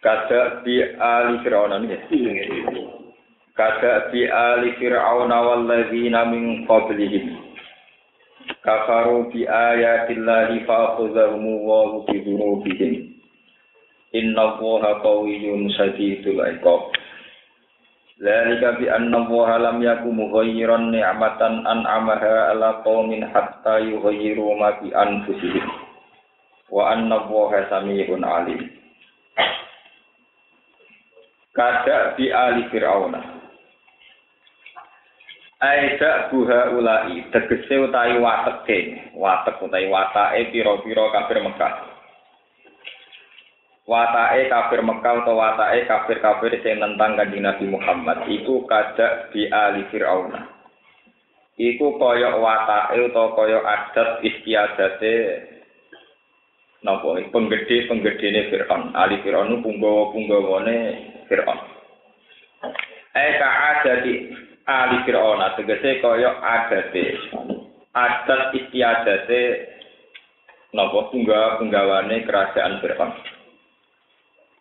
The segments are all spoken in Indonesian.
Kada bi ali fir'auna ini. Kada bi ali fir'auna walladzina min qablihim. Kafaru bi ayatillahi fa'khudhahum wa bi dhunubihim. Inna Allaha qawiyyun shadidul iqab. Dzalika bi anna Allaha lam yakum mughayyiran ni'matan an'amaha ala qaumin hatta yughayyiru ma bi anfusihim. Wa anna Allaha samii'un 'alim. Kada bi ali fir'auna Aida buha ulai tegese utawi wateke. Watek utawi watake pira-pira kafir Mekah. Watake kafir Mekah utawa watake kafir-kafir sing nentang kanjeng Nabi Muhammad iku kada bi ali fir'auna iku kaya watake utawa kaya adat istiadate napa penggede penggedene Fir'aun. Ali Fir'aun punggawa-punggawane Fir'aun. Eka adati ali Fir'aun. Tegese kaya adate. Adat istiadate napa punggawa-punggawane kerajaan Fir'aun.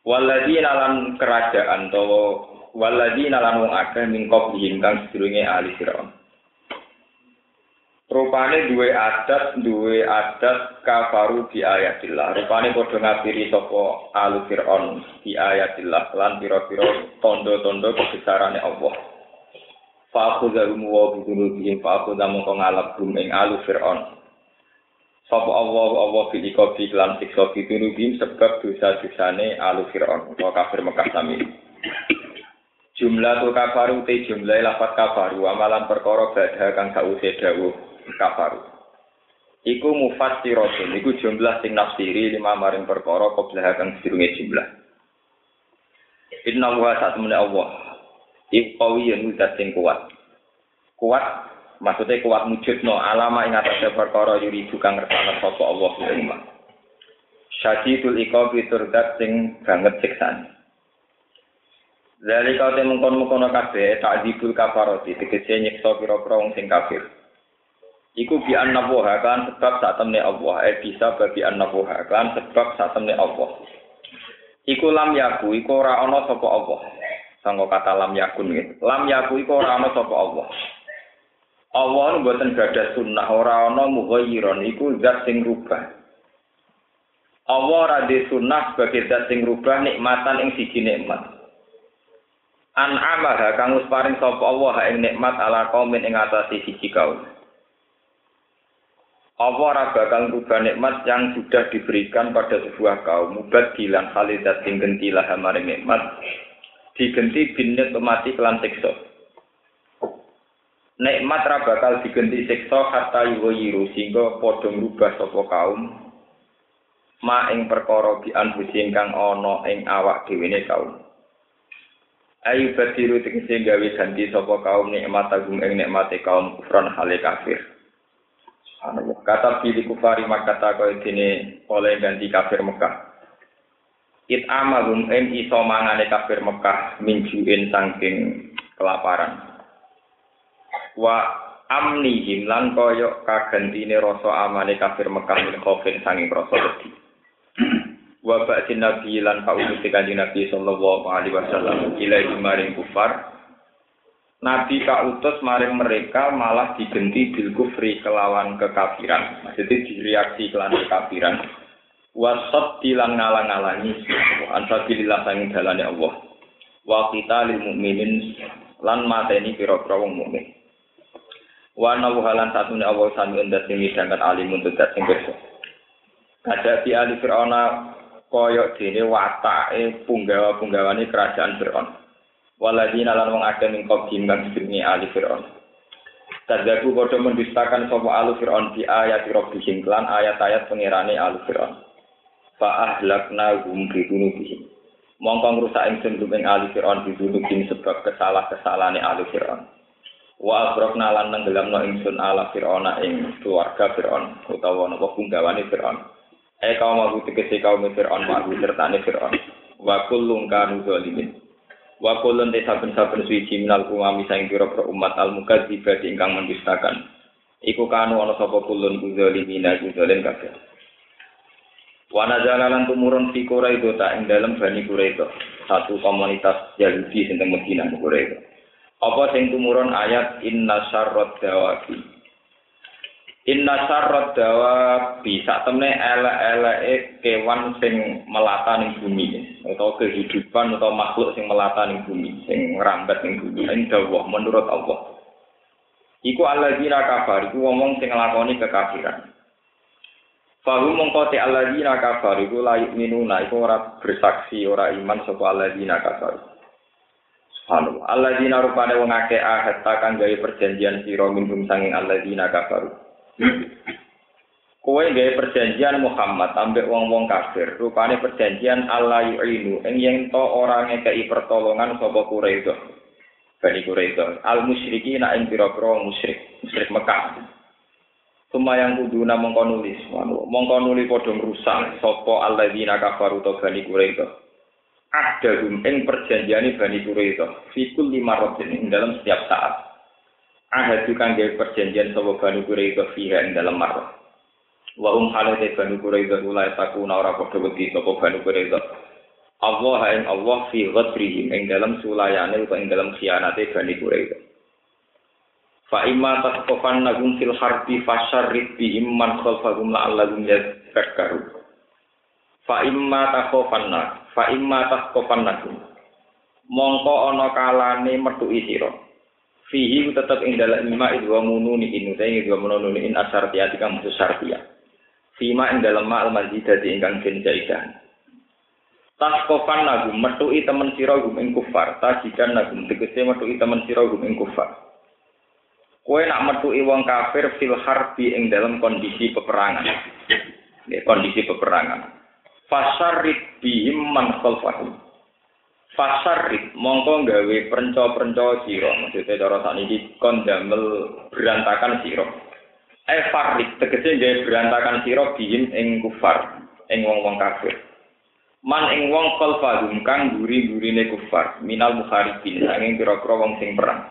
Waladina lan kerajaan utawa waladina lan wong akeh mingkop kang sedurunge ali Fir'aun Rupane duwe adat, duwe adat kafaru di ayatillah. Rupane padha ngapiri sapa alu Fir'aun di ayatillah lan pira-pira tondo-tondo kebesarane Allah. Fa'ku zarum wa bidunubihim fa'ku zamu kong ngalap gum ing alu Fir'aun. Sapa Allah Allah bil ikobi lan siksa bidunubihim sebab dosa-dosane alu Fir'aun. Wa kafir Mekah sami. Jumlah tu kafaru te jumlah lafat kafaru amalan perkara badha kang sause dawuh kafaru. Iku mufassiratun, iku jumlah sing nafsiri lima maring perkara qablah kang sedurunge jumlah. Inna wa satmune Allah. Iku qawiyyun zat sing kuat. Kuat maksudnya kuat wujudno alama ing atase perkara yuri kang ngersane sapa Allah ing umma. Syadidul iqabi turdat sing banget siksane. Zalika te mengkon-mengkon kabeh takdzibul kafaroti tegese nyiksa pira-pira wong sing kafir. Iku bi annabuha kan sebab saat temne Allah. Eh bisa bagi annabuha kan sebab saat temne Allah. Iku lam yaku, iku ora ana sapa Allah. Sanggo kata lam yakun gitu. Lam yaku iku ora ana sapa Allah. Allah nu mboten gadah sunnah ora ana mughayyiron iku zat sing rubah. Allah ora di sunnah sebagai zat sing rubah nikmatan ing siji nikmat. An amaha kang paring sapa Allah ing nikmat ala kaumin ing atase siji kaum. Allah ora bakal rubah nikmat yang sudah diberikan pada sebuah kaum? Mubat bilang khalidat sing gentilah maring nikmat. Digenti binet mati kelan nikmat ra bakal digenti siksa hatta yuwiru sehingga padha ngrubah sapa kaum. Ma ing perkara bi anfusi kang ana ing awak dhewe kaum. Ayu badiru tegese gawe ganti sapa kaum nikmat agung ing nikmate kaum kufran hale kafir Kata pilih kufari makata kaya dini oleh ganti kafir Mekah. It amalum em iso mangane kafir Mekah minjuin saking kelaparan. Wa amnihim lan kaya kagantine rasa amane kafir Mekah min khofin saking rasa wedi. Wa ba'din nabi lan pautusi kanjeng Nabi sallallahu alaihi wasallam ilaihi maring kufar Nabi kautus maring mereka malah digenti bil kufri kelawan kekafiran. Maksudnya direaksi kelawan kekafiran. Wasat dilan ngalang-alangi ansabilillah sanging dalane Allah. Wa kita lil mukminin lan mateni pira-pira wong mukmin. Wa nawu halan satune Allah sami endas sing midhangan alim untuk sing kersa. Kada di ali Fir'auna koyok dene watake punggawa-punggawane kerajaan Fir'aun. Waladina lan wong akeh ning qadim kang jenenge ali fir'aun. Tadaku padha mendustakan sapa alu fir'aun di ayat rabbihim lan ayat-ayat pangerane alu fir'aun. Fa ahlakna hum bi dunubihim. Mongko ngrusak ingsun ing ali Fir'aun bi dunubihim sebab kesalah-kesalahane ali Fir'aun. Wa abrokna lan nenggelamno ingsun ala Fir'aun ing keluarga Fir'aun utawa napa punggawane Fir'aun. E kaum aku tegese kaum Fir'aun wa sertane Fir'aun. Wa kullun kanu wa kullun te saben-saben suci minal umami saing pira-pira umat al mukadziba ingkang mendustakan iku kanu ana sapa kullun zalimina zalim kabeh Wana jalanan tumurun fi Quraido tak ing dalam Bani Quraido, satu komunitas Yahudi sing teng Madinah Quraido. Apa sing tumurun ayat inna syarrad dawabi. Inna syarrad dawabi sak temne elek-eleke kewan sing melata ning bumi atau kehidupan atau makhluk sing melata ning bumi, sing ngrambat ning bumi. Ing dawuh menurut Allah. Iku alladzina kafar, iku ngomong sing nglakoni kekafiran. Fahu mengkoti alladzina kafar iku layu minuna iku ora bersaksi ora iman sapa alladzina kafar. Subhanallah. Alladzina rupane wong akeh ahad kang gawe perjanjian sira minhum sanging alladzina kafar. Kowe gawe perjanjian Muhammad ambek wong-wong kafir. Rupane perjanjian Allah yu'inu ing yen to ora ngekeki pertolongan sapa Quraisy. Bani Quraisy. Al musyriki nak ing pira-pira musyrik, musyrik Mekah. Sumayang kuduna mongko nulis, mongko nuli padha ngrusak sapa alladzina kafaru to bani Quraisy. Ada ing perjanjian Bani Quraisy, fikul lima rotin dalam setiap saat. Juga gawe perjanjian sapa Bani Quraisy fiha ing dalam marah. Wa um halate Bani Quraisy ulai takuna ora padha wedi sapa Bani Quraisy. Allah ing Allah fi ghadrihim ing dalam sulayane utawa ing dalam khianate Bani Quraisy. Fa imma tasqofan nagum fil harbi fasyarrid bihim man khalfahum la'allahum yadhakkaru. Fa imma takhofanna, fa imma tasqofan nagum. Mongko ana kalane metuki sira. Fihi tetep ing dalem ima idwa mununi inu ta ing idwa mununi in asartiyati kang musus sartiya. Fima ing dalem ma al mazidati ingkang den jaidan. Taskofan nagum metuki temen sira gum ing kufar, tajikan nagum tegese metuki temen sira gum ing kufar. Kue nak metuki wong kafir fil harbi ing dalam kondisi peperangan. Kondisi peperangan. Fasarit bihim man khalfahum. Fasarit mongko gawe perenco-perenco sira. Maksudnya cara sakniki kon damel berantakan sira. Eh farik tegese gawe berantakan sira bihim ing kufar, ing wong-wong kafir. Man ing wong khalfahum kang guri-gurine kufar, minal mukharibin, angin pira-pira wong sing perang.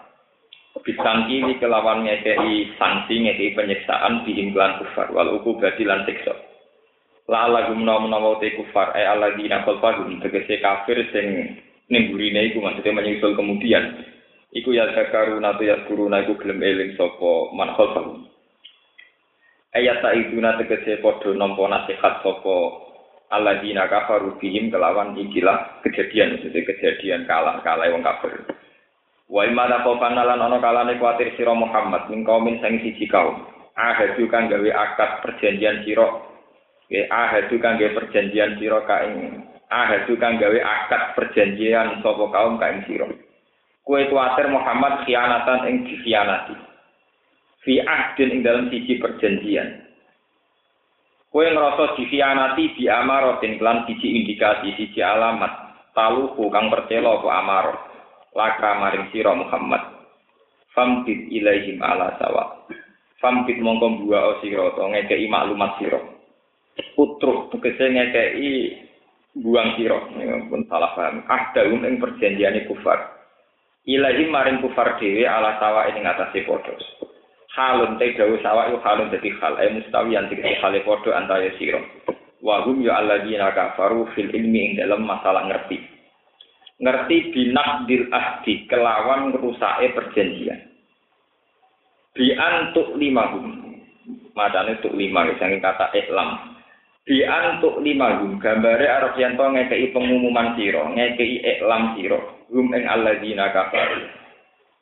Bisangki ini kelawan ngekei sanksi ngekei penyiksaan dihimpulan kufar wal uku berarti lan siksa. La ala gumna menawa te kufar ay ala dina kolfagum tegese kafir sing ninggurine iku maksudnya menyusul kemudian. Iku ya zakaruna tu ya kuruna iku gelem eling sapa man khalfahum. Ayat saiduna tegese padha nampa nasihat sapa alladzina kafaru bihim kelawan ikilah kejadian maksudnya kejadian kalah kalah wong kafir. Wa imma taqofana lan ana kalane kuatir sira Muhammad min kaumin sing siji kaum. Ahadu kang gawe akad perjanjian sira. Nggih ahadu kang gawe perjanjian sira ka ing ahadu kang gawe akad perjanjian sapa kaum ka ing sira. Kue kuatir Muhammad khianatan ing dikhianati. Fi ahdin ing dalam siji perjanjian. Kue ngerasa dikhianati di amarotin kelan siji indikasi, siji alamat. Taluhu kang percelo apa amarot laka maring sira Muhammad famtid ilaihim ala sawa famtid mongko buah sira to ngekeki maklumat sira putruk tegese ngekeki buang sira pun salah paham ahdaum ing perjanjiane kufar ilahi maring kufar dhewe ala sawa ing ngatasi padha halun te dawu sawa iku halun dadi hal ay mustawiyan tegese hale padha antara sira wa hum ya alladzina kafaru fil ilmi ing dalam masalah ngerti ngerti binakdil ahdi kelawan ngerusake perjanjian. Bi antuk lima hum. Madane tuk lima sing kata iklam. Bi antuk lima hum gambare arep yen to ngekeki pengumuman sira, ngekeki iklam sira. Hum ing alladzina kafaru.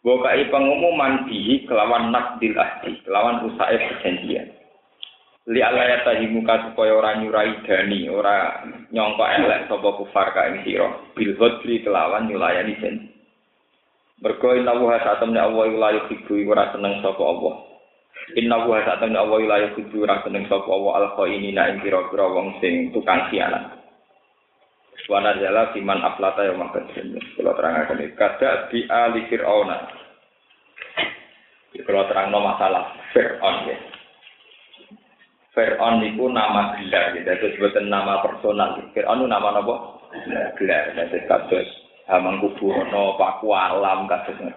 Bokai pengumuman bihi kelawan nakdil ahdi, kelawan rusake perjanjian. li alaya tahimuka supaya ora nyurai dani ora nyongko elek sapa kufar ka ing sira bil ghadri kelawan nyulayani janji mergo inna wa satamne Allah la yuhibbu ora seneng sapa Allah Inna wa sa'atan Allah ila yukudu ra seneng sapa wa alqa ini na ing kira-kira wong sing tukang khianat. Wana jala siman aflata yang makan jenis. Kalau terangkan ini. Kada di ali fir'auna. Kalau terang no masalah fir'aun ya. Fir'aun itu nama gelar. Gitu. Itu sebutan nama personal. Fir'aun itu nama apa? Gelar. Jadi kasus Hamangkubuwono, Paku Alam, kasusnya.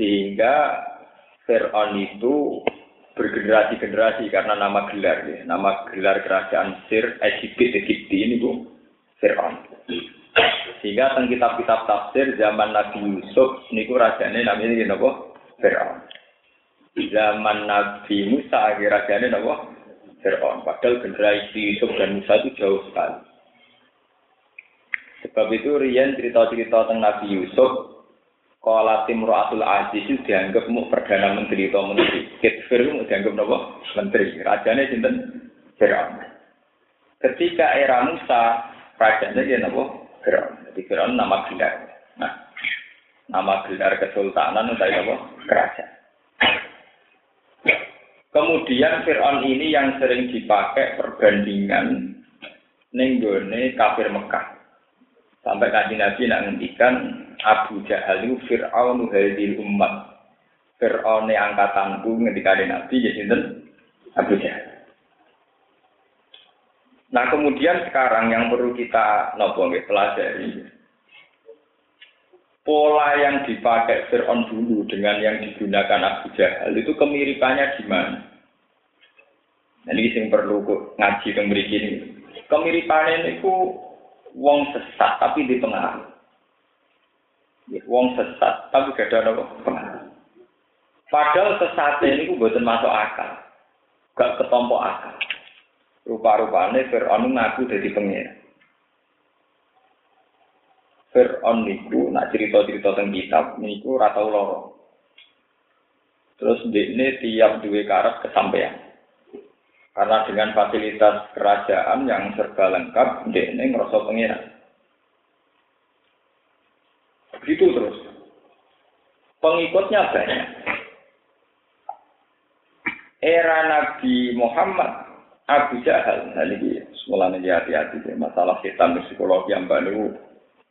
Sehingga Fir'aun itu bergenerasi-generasi karena nama gelar ya. Nama gelar kerajaan Sir Egypt Egypti ini bu Fir'aun. Sehingga tentang kitab-kitab tafsir zaman Nabi Yusuf niku rajane namanya napa? Fir'aun. Zaman Nabi Musa rajane napa? Fir'aun. Padahal generasi Yusuf dan Musa itu jauh sekali. Sebab itu Rian cerita-cerita tentang Nabi Yusuf Kala Timro'atul Aziz dianggap mau perdana menteri atau menteri. Kitfir itu dianggap apa? Menteri. Rajanya sinten Fir'aun. Ketika era Musa, Rajanya dia nopo Firaun. Jadi Firaun nama gelar. Nah, nama gelar kesultanan untuk apa? Kerajaan. Kemudian Fir'aun ini yang sering dipakai perbandingan nenggone kafir Mekah. Sampai kaji Nabi nak ngendikan Abu Jahal itu Fir'aun hadil umat. Fir'aun angkatanku ngendikan Nabi jadi Abu Jahal. Nah kemudian sekarang yang perlu kita nopo pelajari pola yang dipakai Fir'aun dulu dengan yang digunakan Abu Jahal itu kemiripannya di mana? Nah, ini yang perlu ngaji kemiri ini. Kemiripannya itu wong sesat tapi di pengaruh. Wong sesat tapi gak ada pengaruh. Padahal sesatnya ini bukan masuk akal. Gak ketompo akal. Rupa-rupane Fir'aun ngaku jadi pengira. Fir'aun niku nak cerita-cerita tentang kitab niku rata loro. Terus ini tiap dua karat kesampaian. Karena dengan fasilitas kerajaan yang serba lengkap, ini ngerasa pengira. Begitu terus. Pengikutnya banyak. Era Nabi Muhammad Abu Jahal, nah ini mulanya dia hati-hati. Masalah setan psikologi yang baru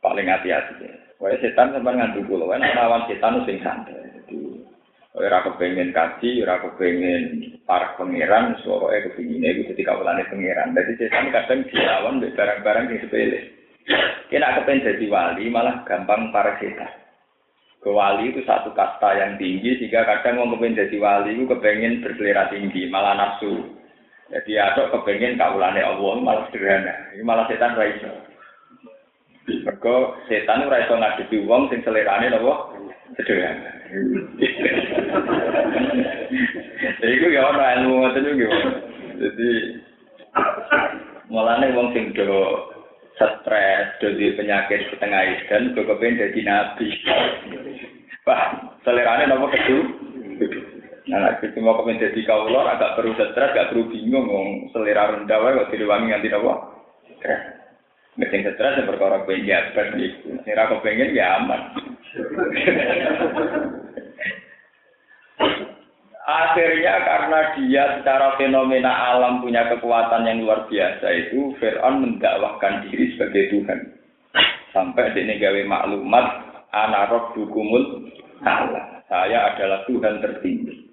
paling hati-hati deh. Wah setan sampai ngantuk pulau, kan lawan setan itu sing santai. Jadi, ora kepengen kaji, ora kepengen para pangeran, soalnya kepingin itu ketika ulane pangeran. Jadi setan kadang dilawan barang-barang yang sepele. Kena kepengen jadi wali, malah gampang para setan. Ke wali itu satu kasta yang tinggi, sehingga kadang mau kepengen jadi wali itu kepengen berselera tinggi, malah nafsu. Jadi ada kepengen kaulane Allah malah sederhana. Ini malah setan ra iso. Mergo setan ora iso ngadepi wong sing selerane napa sederhana. Jadi iku ya ora ilmu ngoten iki. Jadi mulane wong sing do stres, do penyakit setengah dan kok kepengen dadi nabi. Wah, selerane napa kedu? Nah, nek kita mau kemen jadi kaulah, agak perlu stres, agak perlu bingung, selera rendah, wae kok direwangi nganti apa? Stres. Mesin stres yang perkara pengen ya, nih. Sira kok pengen ya aman. Akhirnya karena dia secara fenomena alam punya kekuatan yang luar biasa itu Fir'aun mendakwahkan diri sebagai Tuhan. Sampai di gawe maklumat anarok dukumul Allah. Saya adalah Tuhan tertinggi.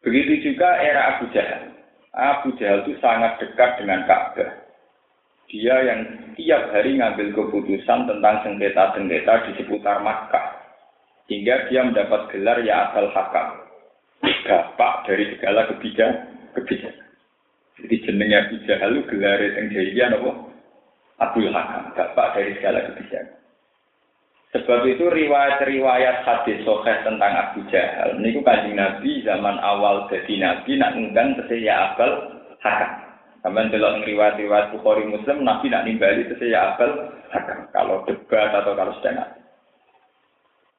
Begitu juga era Abu Jahal. Abu Jahal itu sangat dekat dengan Ka'bah. Dia yang tiap hari ngambil keputusan tentang sengketa-sengketa di seputar Makkah. Hingga dia mendapat gelar ya asal hakam. Bapak dari segala kebijakan. kebijakan. Jadi jenengnya Abu Jahal itu gelar yang jahiliyah apa? Abdul Hakam, bapak dari segala kebijakan. Sebab itu riwayat-riwayat hadis sahih tentang Abu Jahal. Ini kanjeng Nabi zaman awal jadi Nabi nak ngundang ya Abel Hakam. Sampai dalam riwayat-riwayat Bukhari Muslim, Nabi nak nimbali ya Abel Hakam. Kalau debat atau kalau sedang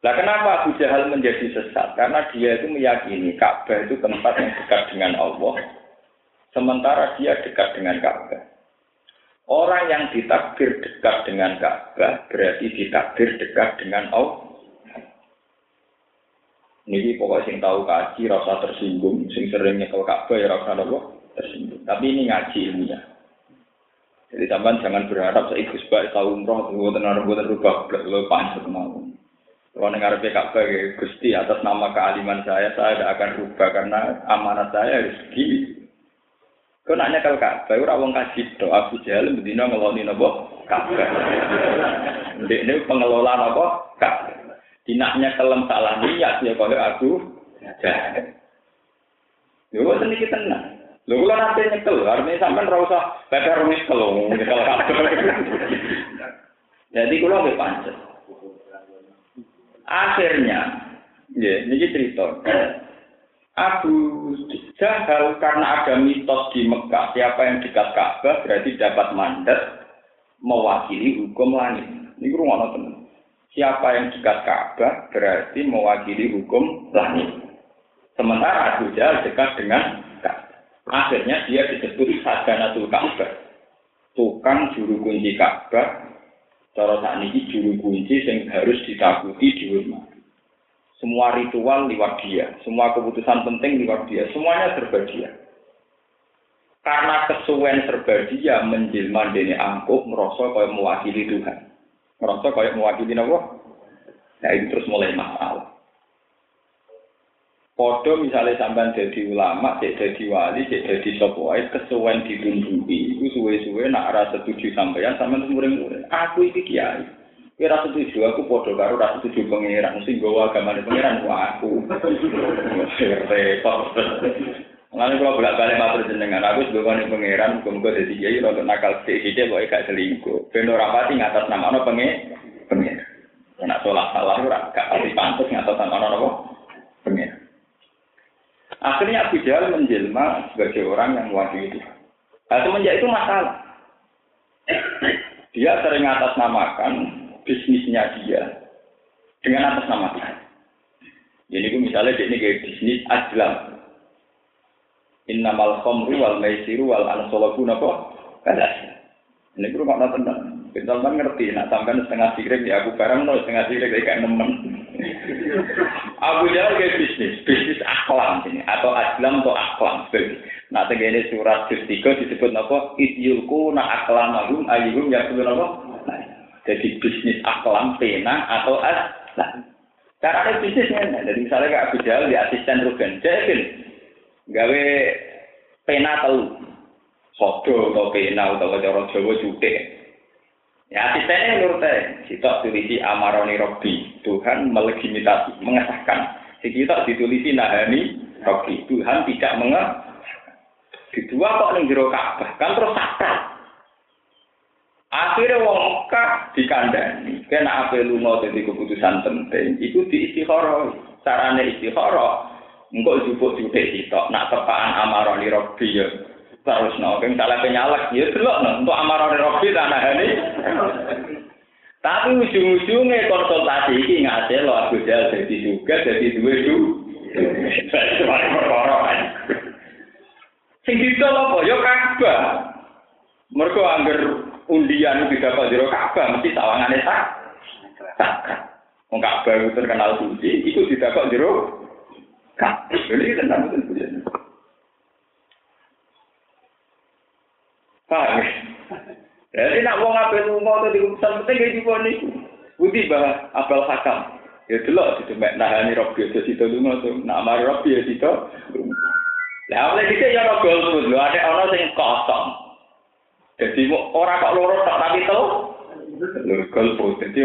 Nah kenapa Abu Jahal menjadi sesat? Karena dia itu meyakini Ka'bah itu tempat yang dekat dengan Allah. Sementara dia dekat dengan Ka'bah. Orang yang ditakdir dekat dengan Ka'bah berarti ditakdir dekat dengan Allah. Niki pokoknya sing tahu kaji rasa tersinggung, sing sering nyekel Ka'bah ya rasa apa tersinggung. Tapi ini ngaji ilmunya. Jadi sampean jangan berharap saya ikut sebagai tahu umroh, tunggu tenar buat rubah, belum panjang mau. Kalau dengar Ka'bah ya, Gusti atas nama kealiman saya, saya tidak akan rubah karena amanat saya harus begini. Kau nanya kalau Ka'bah, ora wong kaji to, Abu Jahal bedino ngeloni napa? Ka'bah. Ini pengelola napa? Ka'bah. Dinaknya kelem salah niat ya kalau aku Jahal. Yo kok seniki tenang. Lho kula nanti nyekel, artinya sampean ora usah bakar nyekel nyekel Ka'bah. Jadi kula nggih pancet. Akhirnya, ya, ini cerita. Abu Jahal karena ada mitos di Mekah, siapa yang dekat Ka'bah berarti dapat mandat mewakili hukum langit. Ini rumah teman. Siapa yang dekat Ka'bah berarti mewakili hukum langit. Sementara Abu Jahal dekat dengan Ka'bah. Akhirnya dia disebut Sadanatul Ka'bah. Tukang juru kunci Ka'bah. Cara saat ini juru kunci yang harus ditakuti di rumah. Semua ritual lewat dia, semua keputusan penting lewat dia, semuanya serba dia. Karena kesuwen serba dia menjelma dene angkuh merasa kaya mewakili Tuhan. Merasa kaya mewakili Allah. Nah itu terus mulai masalah. Podo misalnya sampai jadi ulama, jadi wali, jadi sopwai, kesuwen ditunjuki. Itu suwe-suwe nak rasa setuju sampeyan sampai muring-muring. Aku iki kiai. Kira setuju aku podo karo rasa setuju pangeran sing gawa agama pangeran ku aku. Repot. Lalu kalau bolak balik matur jenengan, aku sebagai pangeran, muga-muga dadi kiai untuk nakal sithik-sithik kok gak selingkuh. Ben ora pati ngatas nama ana penge pengen. Nek salah salah gak pati pantes ngatas nama apa? Pengen. Akhirnya Abu Jahal menjelma sebagai orang yang mewakili Tuhan. Nah, semenjak itu masalah. Dia sering atas namakan bisnisnya dia dengan atas nama Tuhan. Jadi itu misalnya ini kayak bisnis ajlam. Innamal khamru wal maisiru wal ansolabu napa? Kadas. Ini guru nonton tenang. Kita kan ngerti, nak sampai setengah sirik ya aku barang no setengah sirik kayak nemen. Abu Jahal kayak bisnis, bisnis aklam ini atau ajlam atau aklam. Nah, ini surat 3 disebut apa? Idyulku na aklamahum ayyuhum yakulun apa? Jadi bisnis aklam pena atau as. Nah, cara ada bisnisnya. Jadi misalnya kayak Abu Jahal di asisten Ruben, jadi gawe pena telu, sodo atau pena atau cara Jawa cutek. Ya asistennya menurut saya, kita tulisi amaroni Robi, Tuhan melegitimasi, mengesahkan. Si kita ditulisi nahani Robi, Tuhan tidak mengesahkan. Kedua kok ning jero Ka'bah, kan terus sakral. Akhirnya wong Mekah dikandani. Kena apa lunga dadi keputusan penting. Iku di istikharah. Carane istikharah. Engkau jupuk jutek sitok. Nak tepaan amaroni Robi ya. Terus no. Keng salah penyalak. Ya delok no. Untuk amaroni Robi tanah ini. Tapi ujung-ujungnya konsultasi ini ngasih lo Abu Jahal jadi juga jadi dua du. Semua perkara kan. Sing didol apa? Ya Ka'bah. Mergo angger undian tidak dapat jero Ka'bah mesti sawangane sak. Wong Ka'bah itu terkenal suci, itu didapat jero Ka'bah. Ini tenang betul Paham? Jadi nak wong ape lunga atau diurusan penting kayak gitu nih. Budi bah apel hakam. Ya delok situ mek nahani Robi aja situ lunga tuh. Nak mari Robi ya situ. Lah oleh kita ya ono golput lho, ada ono sing kosong. Jadi ora kok loro tok tapi telu. Lho golput. Jadi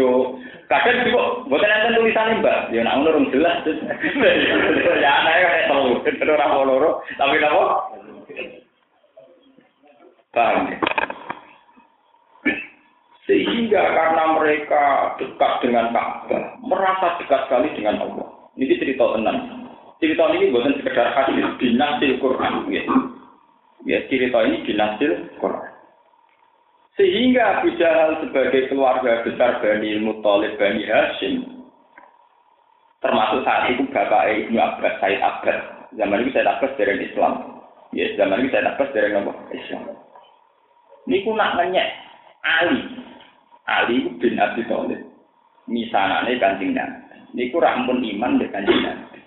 kadang juga bukan enten tulisan mbak, ya nak ngono rung jelas. Ya anake kaya telu, ora loro, tapi napa? Paham ya? Sehingga karena mereka dekat dengan Ka'bah, merasa dekat sekali dengan Allah. Ini cerita tenang. Cerita ini bukan sekedar hadis binasil Quran. Ya. ya, cerita ini binasil Quran. Sehingga Abu Jahal sebagai keluarga besar Bani Muttalib Bani Hashim, termasuk saat itu bapak Ibnu Abbas, Said Abbas. Zaman itu Said Abbas dari Islam. Ya, zaman itu Said Abbas dari Islam. Ini ku nak nanya Ali. Ali bin Abi Thalib. Misalnya kancing Nabi. Ini ku rampun iman dengan kancing Nabi.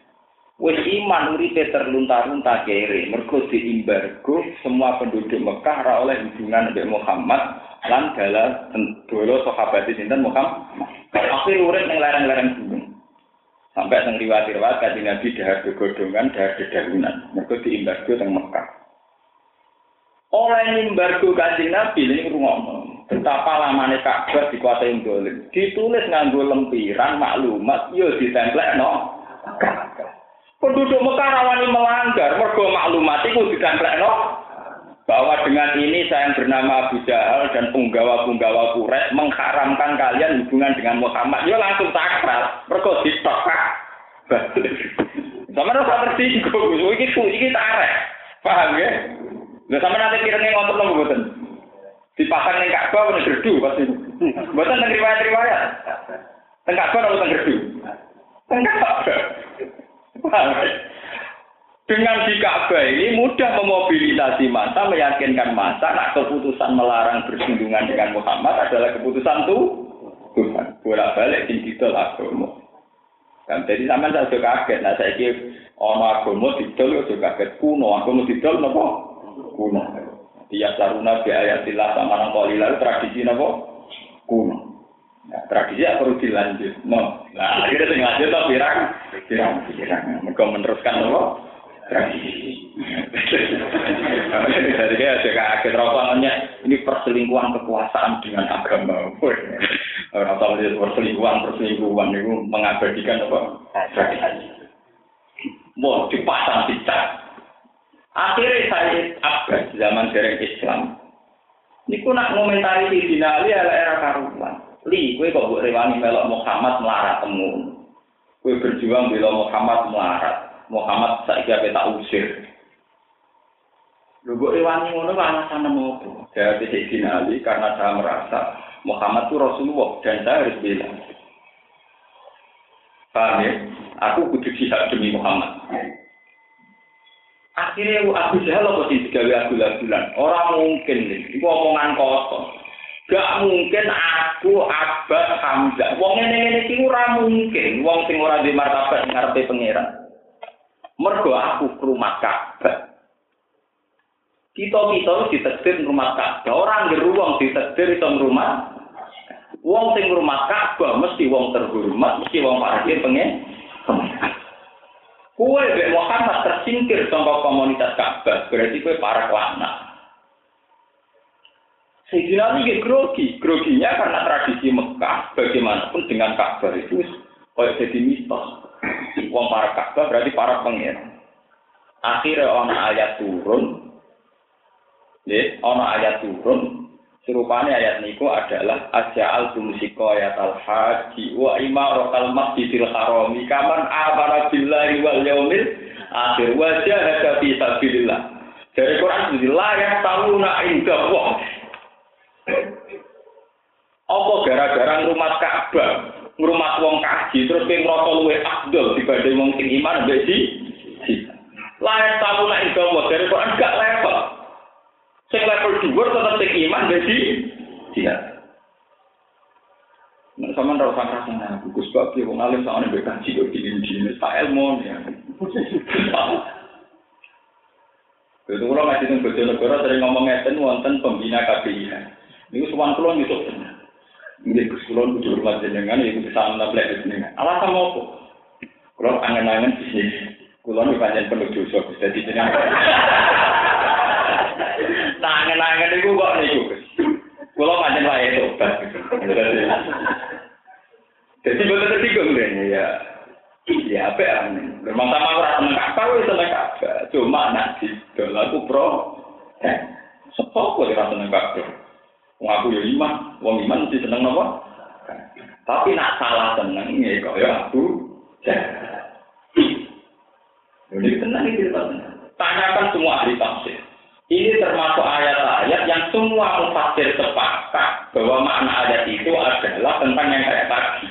Wis iman uripe terlunta-lunta kere, mergo diimbargo semua penduduk Mekah ora oleh hubungan dengan Muhammad lan dalah dolo sahabat sinten Muhammad. Akhir urip ning lereng-lereng gunung. Sampai teng riwayat-riwayat kanjeng Nabi dahar begodongan, dahar dedahunan. Mergo diimbargo teng Mekah. Oleh embargo kanjeng Nabi ini rungokno. Betapa lamane Ka'bah dikuasai dolim. Ditulis nganggo lempiran maklumat yo ditemplekno. Penduduk Mekah rawani melanggar, mergo maklumat itu no. bahwa dengan ini saya yang bernama Abu Jahal dan penggawa-penggawa Quraisy mengharamkan kalian hubungan dengan Muhammad. Ya langsung sakral, mergo ditokak. Sama rasa tersinggung, iki iki tarik. Paham ya? Lah sama nanti kirane ngotot mboten. Dipasang ning Ka'bah ning gerdu pasti. Mboten nang riwayat-riwayat. Teng Ka'bah ora teng gerdu. Teng. Dengan di Ka'bah ini mudah memobilisasi masa, meyakinkan masa, nak keputusan melarang bersinggungan dengan Muhammad adalah keputusan tuh Tuhan. Bolak balik di didol agama. Dan jadi sama saya juga kaget. Nah saya kira ono agama didol juga kaget kuno. Agama didol nopo kuno. Dia saruna bi ayatillah sama nang lalu tradisi nopo kuno. Nah, tradisi ya perlu dilanjut. No. Nah, akhirnya sing lanjut to pirang? Pirang, pirang. Mereka meneruskan apa? Tradisi. Jadi ya saya kaget rasanya ini perselingkuhan kekuasaan dengan agama. Orang tahu dia perselingkuhan, perselingkuhan itu mengabadikan apa? Tradisi. Mau dipasang dicat. Akhirnya saya Abbas zaman dereng Islam. Ini nak ngomentari di Ali ala era karuan. Li, kue kok buat rewangi melok Muhammad melarat temu. Kue berjuang bila Muhammad melarat. Muhammad saja tak usir. Lu buat rewangi ngono alasan nemu apa? Saya bisa Ali karena saya merasa Muhammad itu Rasulullah dan saya harus bilang. Paham ya? Aku kudu jihad demi Muhammad. Akhirnya aku Jahal apa sih digawe aku bulan? Orang mungkin nih, itu omongan kosong. Gak mungkin aku abad Hamzah. Wong ini ini ora mungkin. Wong sing ora di martabat ngarepe pangeran. Mergo aku rumah Ka'bah. Kita kita ditekdir rumah Ka'bah. Orang di ruang ditekdir itu rumah. Wong sing rumah Ka'bah mesti wong terhormat, mesti wong parkir pengen. Kue Muhammad tersingkir sama komunitas Ka'bah, berarti kue para kelana. Sayyidina Ali grogi, groginya karena tradisi Mekah, bagaimanapun dengan Ka'bah itu kayak jadi mitos. Wong para Ka'bah berarti para pangeran. Akhirnya ono ayat turun, ya, ono ayat turun. Serupanya ayat niku adalah aja al tumusiko ayat al haji wa imaratal masjidil harami kaman amara billahi wal yaumil akhir wajah hada fi sabilillah. Dari Quran itu la yang tahu nak indah apa gara-gara ngrumat Ka'bah, ngrumat wong kaji terus pengen ngrasa luwe afdol dibanding wong iman mbek si. Lain tahu nek iso dari Quran gak level. Sing level dhuwur tetep sing iman. Tidak. Nah, sama ndak usah ngerasa nah, Gus Bab ya wong alim sakjane mbek kaji kok dini-dini sak ilmu ya. Itu kalau ngaji tentang Bojonegoro sering ngomong ngeten wonten pembina KPIH. Ini suwan kulon itu. Ini Gus kulon kudu hormat jenengan, ya kudu nablek jenengan. Alasan apa? Kulon angen-angen bisnis. Kulon itu panjang penuh dosa, Gus. Jadi jenengan. Angen-angen itu kok Gus. Kulon panjang lah itu. Jadi betul tersinggung deh, ya. Ya apa ya? Memang sama orang seneng kakak, wes seneng kakak. Cuma nanti, kalau aku pro, eh, sepok kok dirasa seneng kakak. Wong aku ya iman, wong iman mesti seneng napa? Tapi nak salah seneng ya kok ya aku Jadi tenang ini cerita Tanyakan semua ahli tafsir. Ini termasuk ayat-ayat yang semua mufasir sepakat bahwa makna ayat itu adalah tentang yang kayak tadi.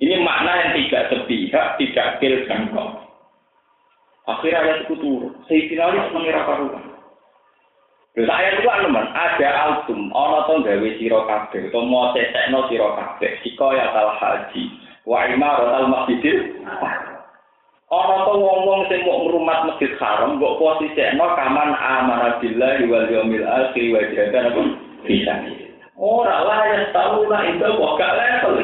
Ini makna yang tidak sepihak, tidak kil dan kau. Akhir ayat itu turun. Sayyidina Ali mengira karuan. Lha saya itu anu man, ada altum ana to gawe sira kabeh utawa mau sesekno sira kabeh sika ya tal haji wa imarat al masjidil Ana to wong-wong sing mau ngrumat masjid haram mbok posisekno kaman amara billahi wal yaumil akhir wa jahada apa bisa. Ora lah ya tahu lah itu kok gak level.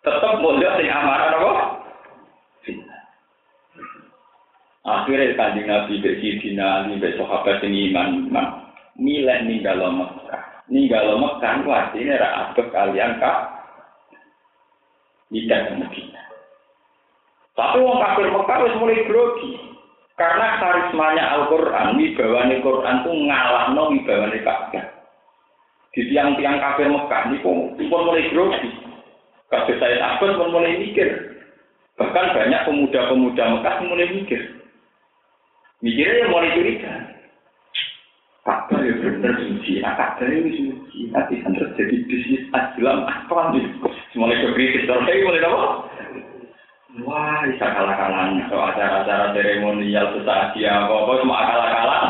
Tetep model sing amanah apa? Akhirnya kanjeng Nabi ke Sidina Ali, ke sahabat sing iman, iman. Milih ninggal Mekah. Ninggal Mekah, artinya ra kalian kak. Tidak ke Medina. Tapi wong kafir Mekah wis mulai grogi. Karena karismanya Al-Quran, wibawane Quran itu ngalahno wibawane Ka'bah. Di tiang-tiang kafir Mekah ini pun mulai grogi. Kabeh saya takut pun mulai mikir. Bahkan banyak pemuda-pemuda Mekah mulai mikir. Mikirnya yang mulai curiga. Ka'bah ya benar suci, nah Ka'bah itu suci. Nanti kan terjadi bisnis aslam apa nih? Mulai kekritis, terus mulai apa? Wah, bisa kalah-kalah. So, acara-acara seremonial sesaji apa-apa cuma kalah-kalah.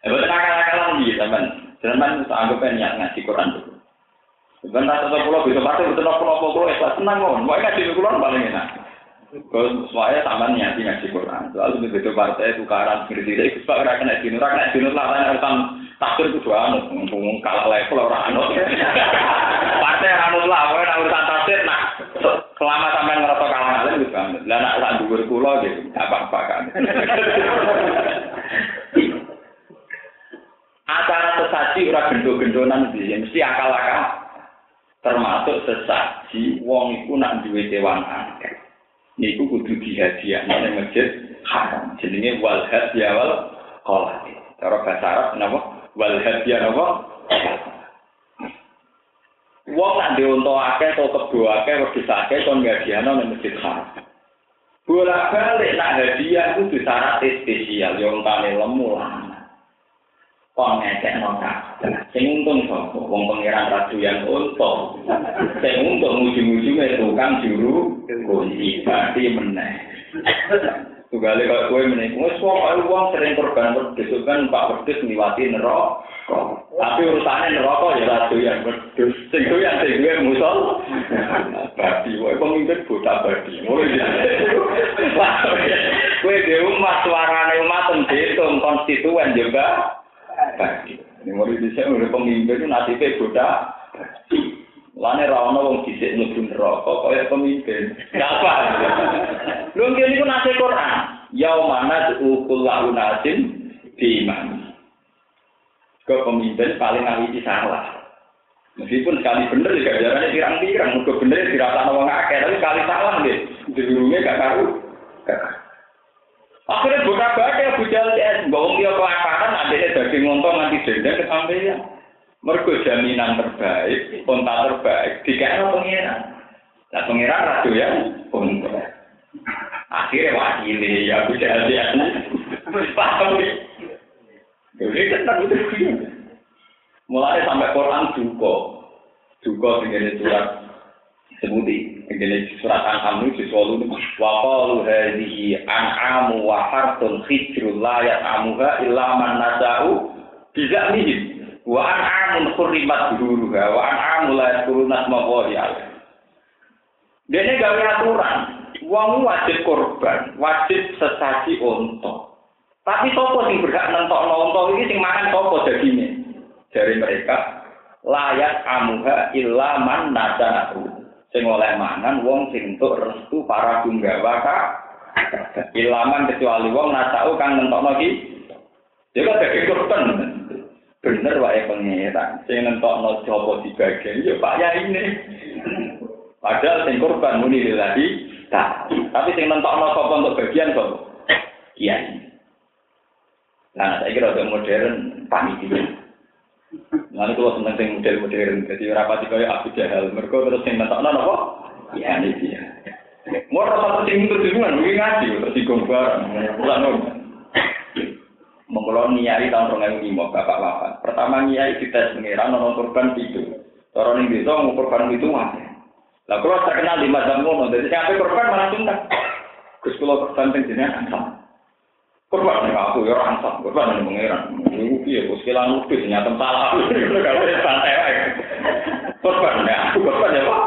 Eh, betul kalah-kalah nih, teman. Teman itu anggap niat ngaji Quran dulu. Sebentar satu pulau bisa pasti betul pulau pulau pulau tenang kok. Mau ngaji Quran paling enak. Kalau semuanya sama niat ngaji Quran. Lalu begitu partai tukaran seperti itu, itu pak kena dinur, kena dinur lah, kan urusan takdir itu dua anu, ngomong kalah level orang anu. Partai anu lah, urusan takdir, nah selama sampai ngerasa kalah kalah itu banget. Lah nak sak dhuwur kula gitu, apa-apa kan. Acara sesaji ora gendo-gendonan iki, mesti akal-akal. Termasuk sesaji wong iku nak duwe kewan akeh. Niku kudu dihadiahno ning masjid haram. Jenenge wal hadiah wal qalat. Cara bahasa Arab napa? Wal hadiah napa? Wong nak diunta akeh atau kebo akeh wedhus akeh kon ngadiano ning masjid haram. Bola balik nak hadiah itu disyarat spesial yang tane lemu lah. Kon ngecek nota. Sing untung sapa? Wong pangeran ratu yang untung. Sing untung muji-muji tukang juru kunci berarti meneh. Tugale kok kowe meneh. Wes wong wong sering korban wedhus kan Pak wedhus ngliwati neraka. Tapi urusane neraka ya ora doyan wedhus. Sing doyan sing duwe musol. Babi wae pemimpin buta babi. Kowe dhewe umat suarane umat dihitung konstituen juga. Ini mau dhisik oleh pemimpin itu nasibe buta. Lane ra ono wong dhisik mlebu neraka kaya pemimpin. Apa? Lho ngene iku nase Quran. Yaumana ukul launatin di iman. Ke pemimpin paling ahli salah. Meskipun sekali bener juga jalannya pirang-pirang, mungkin bener dirasa wong akeh, tapi sekali salah deh. Judulnya gak karu. Akhirnya buka baca Abu Jahal CS, bahwa dia kelaparan, adanya daging ngontong nanti denda kesampaian. Mergo jaminan terbaik, konta terbaik, dikira pengiran. Nah pengiran ratu ya, konta. Akhirnya wakili ya bisa lihat. Paham ya? Jadi kan itu Mulai sampai Quran duka. Duka dengan surat sebuti. Dengan surat An'am itu selalu wa qalu hadhihi an'amu wa hartun khijrul la ya'amuha illa man nasa'u bizamihim. Wa an'amun khurrimat duruha wa an'amu la yadkuruna asma Allah Dene gawe aturan, wong wajib korban, wajib sesaji unta. Tapi sopo sing berhak nentokno unta iki sing mangan sopo dagingnya? Dari mereka layak amuha illa man nadanahu. Sing oleh mangan wong sing entuk restu para gunggawa ka. Ilaman kecuali wong nasau kang nentokno iki. Ya kok dadi korban. Bener wae pengeran sing nentokno jopo dibagi ya Pak ya ini padahal sing korban muni tak. Tapi sing nentokno sapa untuk bagian kok? Iya. Nah saya kira udah modern panitia Nanti kalau seneng sing model modern, jadi rapati kaya Abu Jahal, mereka terus sing nentokno apa? Iya nih dia. Mau rasa sing itu juga mungkin ngaji, terus digombar, pulang Mengulon niai tahun rong lima bapak bapak. Pertama niai kita pengiran nono korban itu. Orang ini bisa mau korban itu mati. Lah kalau terkenal di mazhab ngono, jadi sampai korban malah tuntas. Gus kulo korban penjenengan ansam. Korban nih aku ya ansam, korban nih pengiran. Ibu piye gus kila nubis nyata salah. Kalau santai. Korban ya, aku korban ya pak.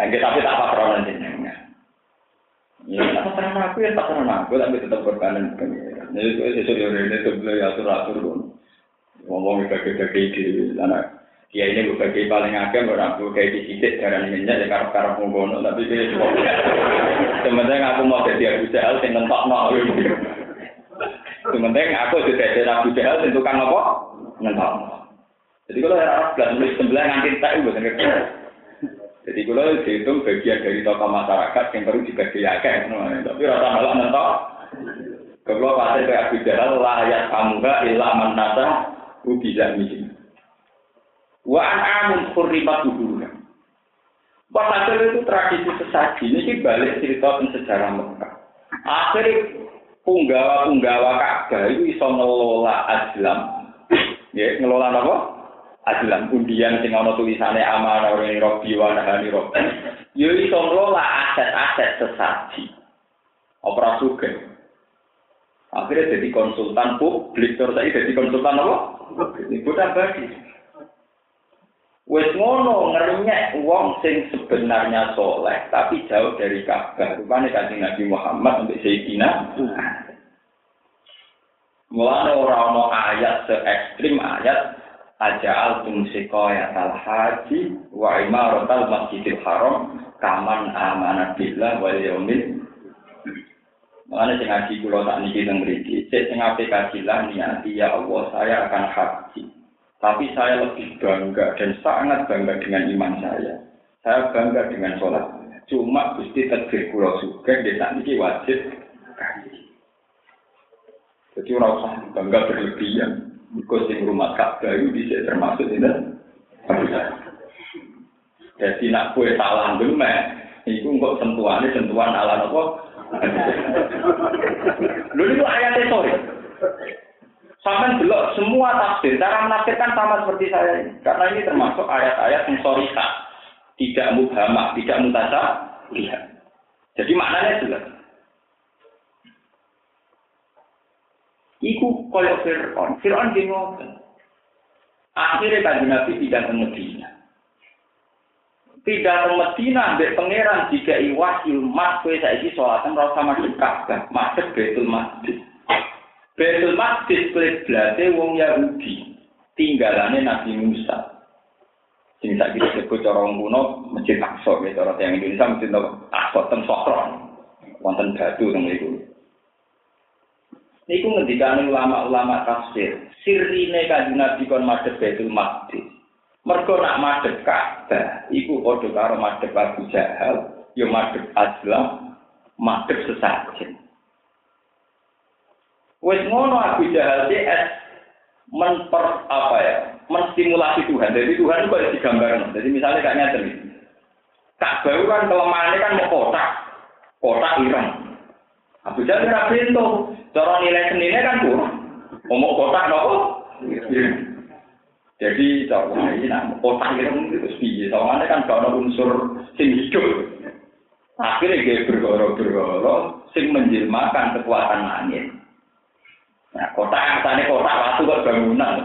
Dan kita tapi tak apa peronan jenengan. Ya, apa Karena aku yang tak pernah aku tapi tetap berkanan pengiran. Jadi itu sesuatu yang ini sebelah atur atur pun. Ngomong bagi-bagi ide, anak Dia ini bagi paling agak orang kayak di sidik darah minyak ya karena karena penggono tapi dia cuma sementara aku mau jadi Abu Jahal sing nentok no sementara aku sudah jadi Abu Jahal sing tukang apa? Nentok jadi kalau ada belas nulis sebelah ngantin tak betul jadi kalau dihitung bagian dari tokoh masyarakat yang perlu dibagiakan, tapi rasa malah nentok. Kalau pasti kayak Abu Jahal layak kamu gak ilah manasa ubizah misi. Wa amun khurribat dulu. Walhasil itu tradisi sesaji ini balik cerita sejarah Mekah. Akhirnya punggawa-punggawa Ka'bah itu bisa ngelola Islam. Ya, ngelola apa? Adlan undian sing ana tulisane amanah ora robi wa nahani robi. Yo iso ngelola aset-aset sesaji. Opera sugih. Akhirnya jadi konsultan publik, terus saya jadi konsultan apa? Ibu bagi. Wes ngono ngerenyek wong sing sebenarnya soleh tapi jauh dari Ka'bah. Rupane kanjeng Nabi Muhammad sampai Sayyidina. Mulane ora ana ayat se ekstrim ayat aja altum sekoya tal haji wa imaratal masjidil haram kaman amanat billah wal yaumil Mengenai sing ngaji kula tak niki teng mriki, sik sing aplikasi lah niati ya Allah saya akan haji. Tapi saya lebih bangga dan sangat bangga dengan iman saya. Saya bangga dengan sholat. Cuma Gusti takdir kula suka di saat ini wajib kaji. Jadi orang usah bangga berlebihan. Mereka sing rumah Ka'bah itu bisa termasuk ini. Jadi nak kue salah gemek, itu kok sentuhannya sentuhan ala apa? Lalu itu ayatnya sorry. Sampai belok semua tafsir, cara menafsirkan sama seperti saya ini. Karena ini termasuk ayat-ayat yang sorika. Tidak mubhamah, tidak mutasa, lihat. Jadi maknanya jelas. Iku koyok Fir'aun. Fir'aun di Akhirnya kan Nabi tidak ke. Tidak ke Medina, ambil pangeran jika iwahyu mat kue saiki sholatan rasa masuk Ka'bah, masuk Betul Masjid. Betul Masjid kue wong Yahudi, tinggalannya Nabi Musa. Sing tak kita sebut orang kuno masjid Aqsa, ya cara yang Indonesia masjid Aqsa ten Sokron, wonten batu teng itu. Niku ngendikane ulama-ulama tafsir, sirine kanjeng Nabi kon madhep Baitul Maqdis. Mergo nak madhep Ka'bah, iku padha karo madhep Abu Jahal, ya madhep Azlam, madhep sesajen. Wes ngono Abu Jahal DS menper apa ya, menstimulasi Tuhan. Jadi Tuhan itu boleh digambarkan. Jadi misalnya kayak nyata nih, Ka'bah kan kelemahannya kan mau kotak, kotak ireng. Abu Jahal ora pintu. Cara nilai seninya kan kurang. Ngomong kotak nopo? Jadi cara ini nah kotak itu piye? Soalnya kan kalau unsur sing hidup. Akhirnya dia bergoro-bergoro sing menjelmakan kekuatan langit. Nah, kotak yang tadi kotak waktu kok bangunan.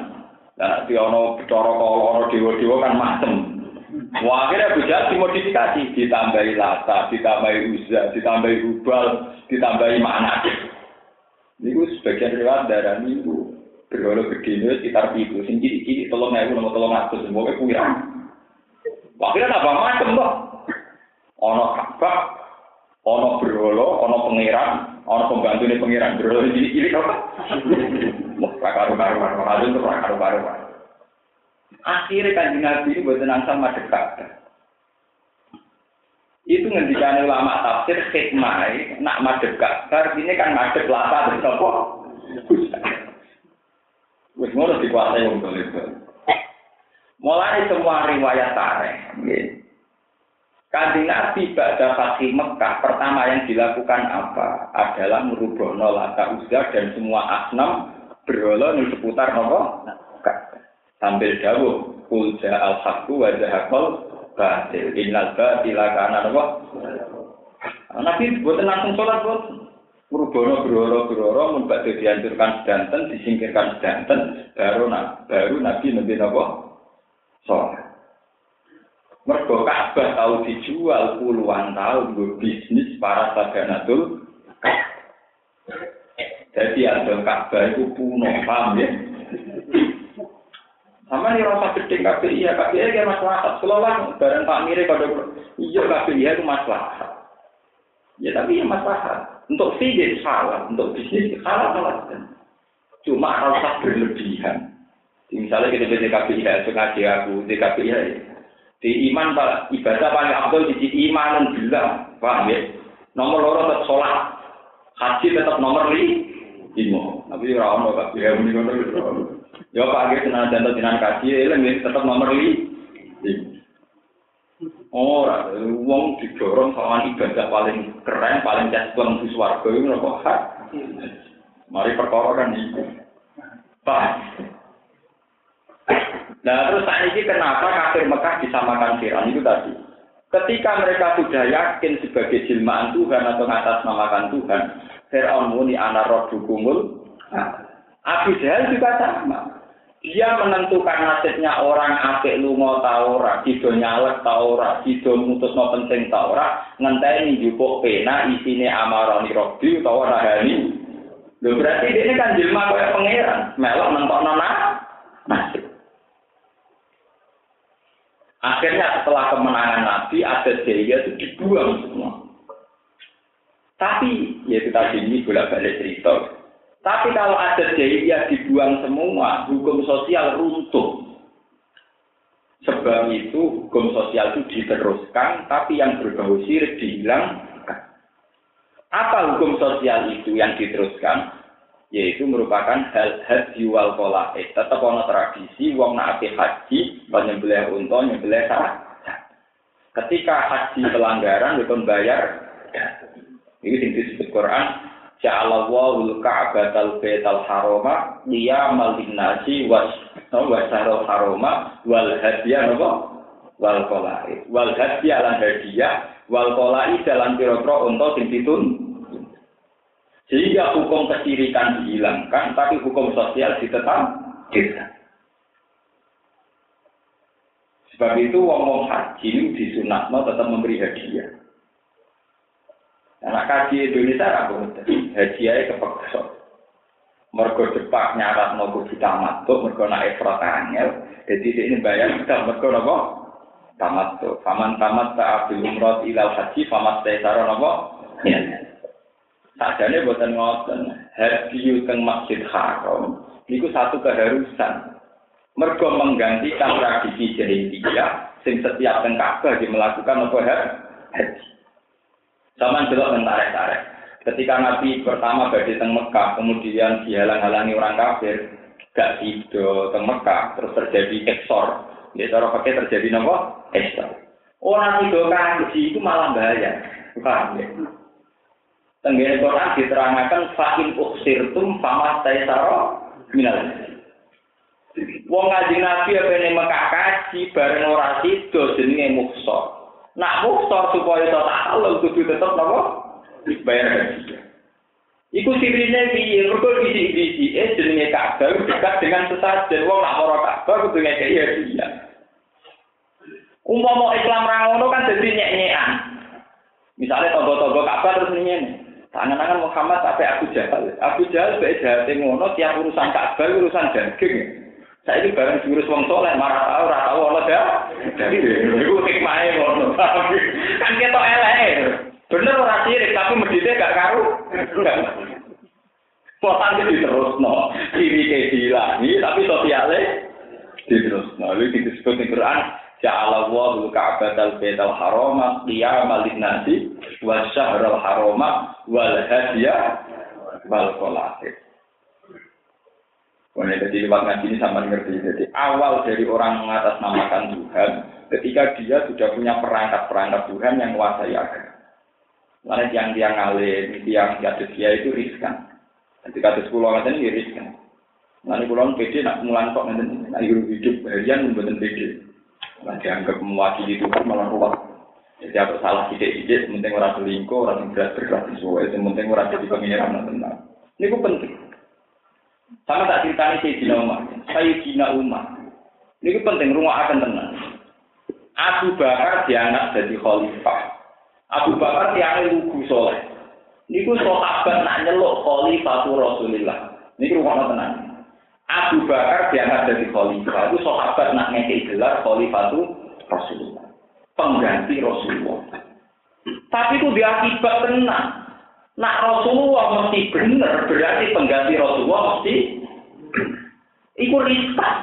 Nah, di ono cara kalau ono dewa-dewa kan macem. Wah, akhirnya Abu Jahal dimodifikasi, ditambahi lata, ditambahi uzza, ditambahi hubal, ditambahi mana. Ini sebagian riwayat darah itu bergolo gede ini sekitar itu, sing ciri-ciri tolong ewu nomor tolong aku semua kurang. Akhirnya tambah macam loh. Ono kabak, ono bergolo, ono pangeran, ono pembantu nih pangeran bergolo ciri-ciri apa? Wah, karu-karu, karu-karu, karu-karu. Akhirnya kan Nabi ini buat sama dekat. Itu ngendikan ulama tafsir hikmah nak madep ini kan madep lata dan sopo. Wis ngono dikuasai wong itu. Mulai semua riwayat tarikh, Kanjeng Nabi pada Fatih Mekah pertama yang dilakukan apa? Adalah merubah nolata uzza dan semua asnam berhala di seputar nopo sambil dawuh kul al haqqu wa zahaqal batil. Innal batila apa? Nabi buat langsung sholat buat Merubono beroro beroro membuat dihancurkan sedanten, disingkirkan sedanten, baru nak baru Nabi nabi apa? Sholat. Mergo Ka'bah tahu dijual puluhan tahun gue bisnis para saganatul Ka'bah itu puno, paham ya? Sama nih rasa gede KPI ya, KPI ya masalah. Kalau lah, bareng Pak Mire kalau iya KPI itu masalah. Ya tapi ya masalah. Untuk sih salah, untuk bisnis salah salah. Cuma rasa berlebihan. Misalnya kita di ya, ngaji aku KPI ya. Di iman pak ibadah paling abdul di iman bilang, paham ya? Nomor loro tetap sholat, haji tetap nomor lima. Tapi mau KPI ya, ini Ya Pak Agi senang jantung jinan kaji, ya tetap nomor li. Ora, wong didorong sama ibadah paling keren, paling cespleng di swarga itu nopo. Mari perkara kan itu. Pak. Nah terus saat ini kenapa kafir Mekah disamakan Fir'aun itu tadi? Ketika mereka sudah yakin sebagai jilmaan Tuhan atau namakan Tuhan, Fir'aun muni anak roh dukumul. Abu Jahal juga sama dia menentukan nasibnya orang apik lunga ta ora, sida nyalek ta ora, sida mutusno penting ta ora, ngenteni njupuk pena isine amarani robbi utawa rahani. Lho berarti ini kan jelma kaya pangeran, melok nentokno nasib. Akhirnya setelah kemenangan Nabi, ada jaya itu dibuang semua. Tapi, ya kita ini bolak-balik cerita. Tapi kalau ada jahiliyah dibuang semua, hukum sosial runtuh. Sebab itu hukum sosial itu diteruskan, tapi yang berbau sirik dihilangkan. Apa hukum sosial itu yang diteruskan? Yaitu merupakan hal-hal jual pola. Eh, tetap ada tradisi, wong nak haji, nyembelih unta, nyembelih Ketika haji pelanggaran, bukan bayar. Ini disebut Quran, Ja'alallahu al-ka'batal baital harama liyamal linnasi was wasarul harama wal hadiah napa wal qolai wal hadiah lan hadiah wal qolai dalam pira-pira sing ditun sehingga hukum kesirikan dihilangkan tapi hukum sosial ditetapkan sebab itu wong-wong haji disunatno tetap memberi hadiah Anak kaji Indonesia ra haji ae kepeksa. Mergo cepak nyarat nopo tamat tuh, mergo nak efrat angel, jadi ini bayar kita mergo nopo tamat tuh. Faman tamat tak abil umrot ilal haji, famat tesaro nopo. Ya. Sajane buatan ngoten, haji teng masjid haram, itu satu keharusan. Mergo menggantikan tradisi jahiliyah, sing setiap teng Ka'bah melakukan nopo haji. Zaman dulu tarik-tarik. Ketika Nabi pertama berada di Mekah, kemudian dihalang-halangi orang kafir, gak tidur ke Mekah, terus terjadi eksor. Ya, cara pakai terjadi nopo eksor. Orang itu kaji itu malah bahaya. Paham ya? Tenggene Quran diterangkan fa'in uksirtum fama taisaro minal. Wong ngaji Nabi apa ini Mekah kaji bareng ora sido jenenge muksor. Nak mukhtar supaya tak halal kudu tetep napa? Bayar haji. Iku sirine piye? Mergo bisi-bisi eh jenenge Ka'bah dekat dengan sesajen wong nak mara Ka'bah kudu ngekeki hadiah. Umpama Islam ra ngono kan dadi nyek-nyekan. Misalnya tonggo-tonggo Ka'bah terus ngene. Tangan-tangan Muhammad sampai Abu Jahal. Abu Jahal bae jahat ngono tiap urusan Ka'bah urusan daging. Saya ini bareng jurus wong soleh, marah tahu, rata tahu Allah dah. Jadi, itu hikmahnya ngono. Kan kita elek. Bener orang sirik, tapi meditnya gak karu. Potan itu terus no. Kiri ke dihilangi, tapi sosialnya diterus no. Lalu disebut di Quran, Ja'ala Allahu ka'batal baital harama qiyamal linnasi wa syahral harama wal hadiya wal qalatif. Mulai jadi lewat ngaji ini sama ngerti. Jadi awal dari orang mengatasnamakan Tuhan, ketika dia sudah punya perangkat-perangkat Tuhan yang menguasai agama. Lalu yang dia ngalim, yang kados dia itu riskan. Ketika kados pulau ngeten ini riskan. Lalu pulau pede nak mulan kok nak hidup harian membuat pede. Nah dianggap mewakili Tuhan malah ruwet. Jadi aku salah sidik-sidik, penting orang selingkuh, orang berat di yang penting orang jadi pengiran tenang. Ini penting. Sama tak ceritanya Sayyidina Umar. Sayyidina Umar. Ini penting, rumah akan tenang. Abu Bakar dianak jadi khalifah. Abu Bakar tiang lugu soleh. Niku sahabat nak nyeluk khalifah Rasulullah. Ini rumah tenang. Abu Bakar diangkat jadi khalifah. Itu sahabat nak ngekei gelar khalifah Rasulullah. Pengganti Rasulullah. Tapi itu diakibat tenang. Nak Rasulullah mesti benar, berarti pengganti Rasulullah mesti ikut riskan.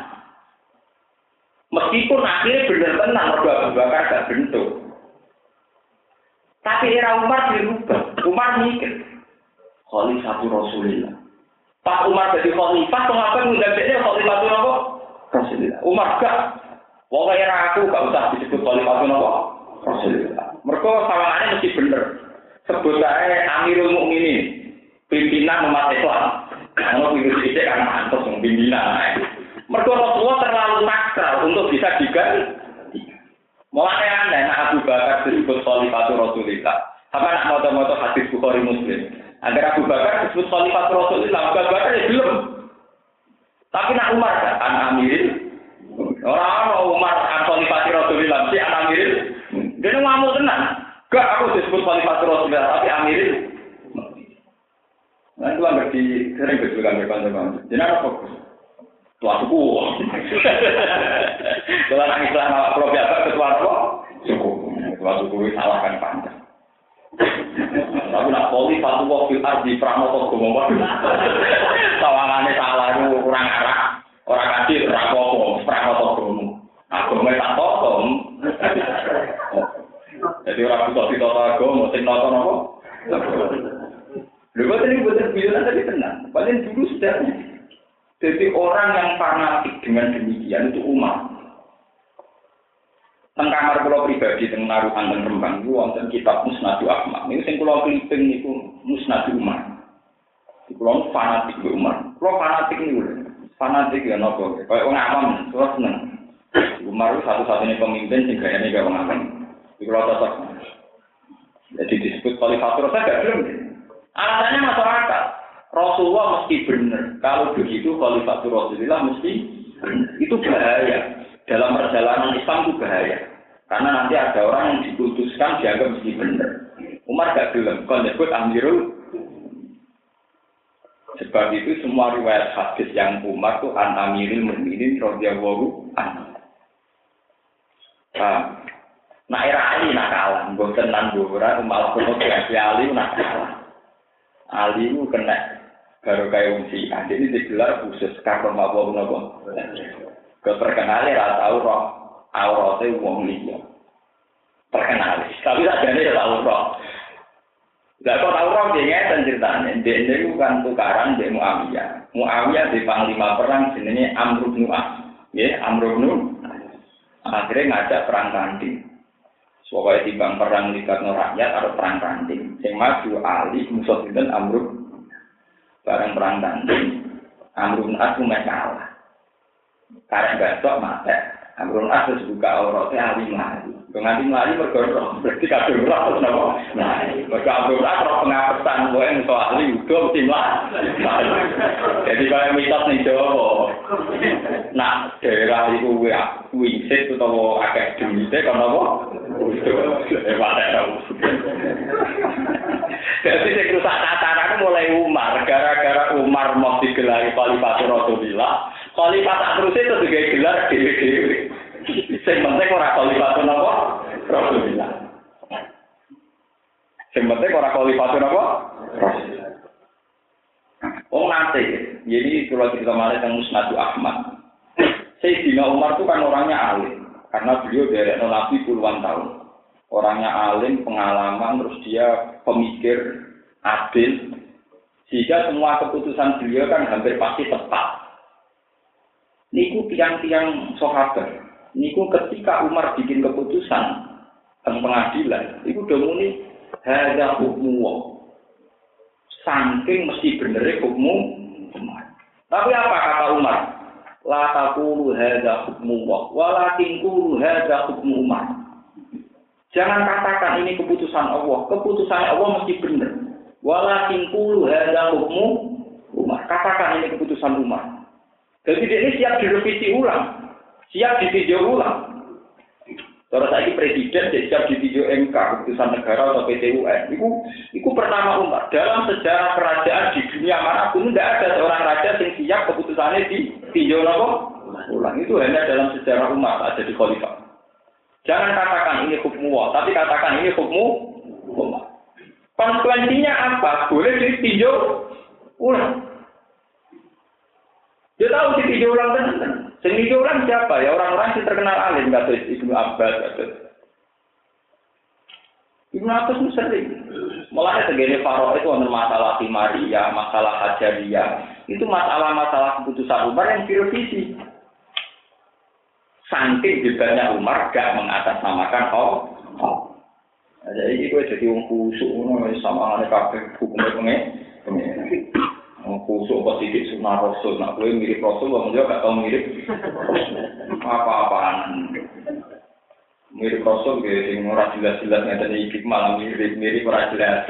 Meskipun akhirnya benar tenang, Abu Bakar gak bentuk. Tapi era Umar dirubah. Umar mikir. Khalifah Rasulullah. Pak Umar jadi khalifah, mengapa menggantinya khalifah itu apa? Rasulullah. Umar gak. Wong era aku gak usah disebut khalifah itu apa? Rasulullah. Mereka sawangannya mesti bener. Sebut saya Amirul Mukminin, pimpinan umat Islam. Kalau itu sih kan mantus pimpinan. Mereka Rasulullah terlalu sakral untuk bisa diganti. Mulai aneh, nah Abu Bakar disebut Khalifah Rasulullah. Apa nak moto-moto hadis Bukhari Muslim? Agar Abu Bakar disebut Khalifah Rasulullah, Abu Bakar ya belum. Tapi nak Umar kan, an Amiril. Orang Umar an Khalifah Rasulullah, si an Amiril. Dia ngamuk tenang. Gak aku disebut Khalifah Rasulullah, tapi Amiril. Nah itu ngerti sering berjualan berkonten Jadi apa fokus? Tua suku. Kalau nangis Islam awak kalau biasa ketua apa? Suku. Tua suku itu salahkan panjang. Tapi nak poli fatu wong fil ardi pranoto gomo. Sawangane salah itu kurang arah. Orang kasih rapopo, pranoto gomo. Aku tak tokom. Jadi orang butuh di total agama, sing nonton apa? Lu buat ini buat bilang tadi tenang. Paling dulu sudah. Jadi orang yang fanatik dengan demikian itu umat. Teng kamar pulau pribadi teng naruhan dan rembang itu wonten kitab Musnadu Ahmad. Ini sing pulau kliping itu Musnadu Umar. Pulau fanatik di Umar. Pulau fanatik ini fanatik ya nopo. Kayak orang awam, terus seneng. Umar satu-satunya pemimpin gayane gak orang awam. Pulau tetap. Jadi disebut Khalifatul Rasul gak belum. Alasannya masyarakat. Rasulullah mesti benar. Kalau begitu Khalifatul Rasulullah mesti benar. Itu bahaya. Dalam perjalanan Islam itu bahaya. Karena nanti ada orang yang diputuskan dianggap mesti benar. Umar gak belum. Kalau disebut Amirul Sebab itu semua riwayat hadis yang Umar itu an Amirul Mukminin radhiyallahu anhu. Nah era Ali nak kalah, gue tenan gue malah kuno si Ali nak kalah. Ali itu kena baru kayak umsi, ini digelar khusus karena mabuk nopo. Keterkenal ya tahu roh auratnya uang liya. Terkenal, tapi saja ini tahu roh. Lah kok tahu roh dia ngeten ceritanya, dia ini bukan tukaran dia Muawiyah. Muawiyah di panglima perang jenenge Amr bin. Ya, Amr bin Akhirnya ngajak perang tanding. Pokoknya timbang perang libat rakyat atau perang tanding. Yang maju Ali, musuh dan Amruk. Bareng perang tanding. Amrun As cuma kalah. Karena besok mati. Amrun As terus buka auratnya Ali mati. Nganti mati bergorong. Berarti kabel roh terus nopo. Nah, mereka Amrun As roh pengapesan. Gue yang soal Ali udah mesti. Jadi kalau mitos nih Jawa. Nah, daerah itu wingsit atau agak dumitnya kan apa? Jadi saya rusak tataran mulai Umar, gara-gara Umar mau digelari Khalifah Rasulullah, Khalifah tak terus itu juga gelar dewi-dewi. Yang penting orang Khalifah apa? Rasulullah. Yang penting orang Khalifah apa? Rasulullah. Oh nanti, jadi kalau kita malah yang Musnadu Ahmad, Sayyidina Umar itu kan orangnya alim, karena beliau dari Nabi puluhan tahun. Orangnya alim, pengalaman, terus dia pemikir, adil, sehingga semua keputusan beliau kan hampir pasti tepat. Niku tiang-tiang sahabat. Niku ketika Umar bikin keputusan tentang pengadilan, itu udah muni hada hukmu Saking mesti bener hukum Umar. Tapi apa kata Umar? La taqulu hadza hukmu wa walakin qulu hadza hukmu Umar. Jangan katakan ini keputusan Allah. Keputusan Allah mesti benar. Walakin qulu hadza hukmu Umar. Katakan ini keputusan Umar. Jadi ini siap direvisi ulang. Siap ditinjau ulang. Terus lagi presiden siap ditinjau MK keputusan negara atau PT UN. Itu, itu pertama umat. Dalam sejarah kerajaan di dunia mana pun tidak ada seorang raja yang siap keputusannya ditinjau nopo ulang. Itu hanya dalam sejarah umat ada di khalifah. Jangan katakan ini hukum Allah, tapi katakan ini hukum umat. Konsekuensinya apa? Boleh ditinjau ulang. Dia tahu ditinjau ulang tenan. Sing ulang siapa ya? Orang-orang yang terkenal alim kata Ibnu Abbas kata. Ibnu Abbas itu sering. Mulai segini Faro itu ada masalah Maria, masalah Hajariyah. Itu masalah-masalah keputusan Umar yang direvisi. Saking hebatnya Umar gak mengatasnamakan oh. Nah, jadi itu jadi orang kusuk, sama anak kafe hukumnya pengen. Kusuk apa sidik sunnah rasul. Nak gue mirip rasul wong dia gak tau mirip. Apa-apaan? Mirip rasul gue sing ora jelas-jelas ngeten iki malah mirip mirip ora jelas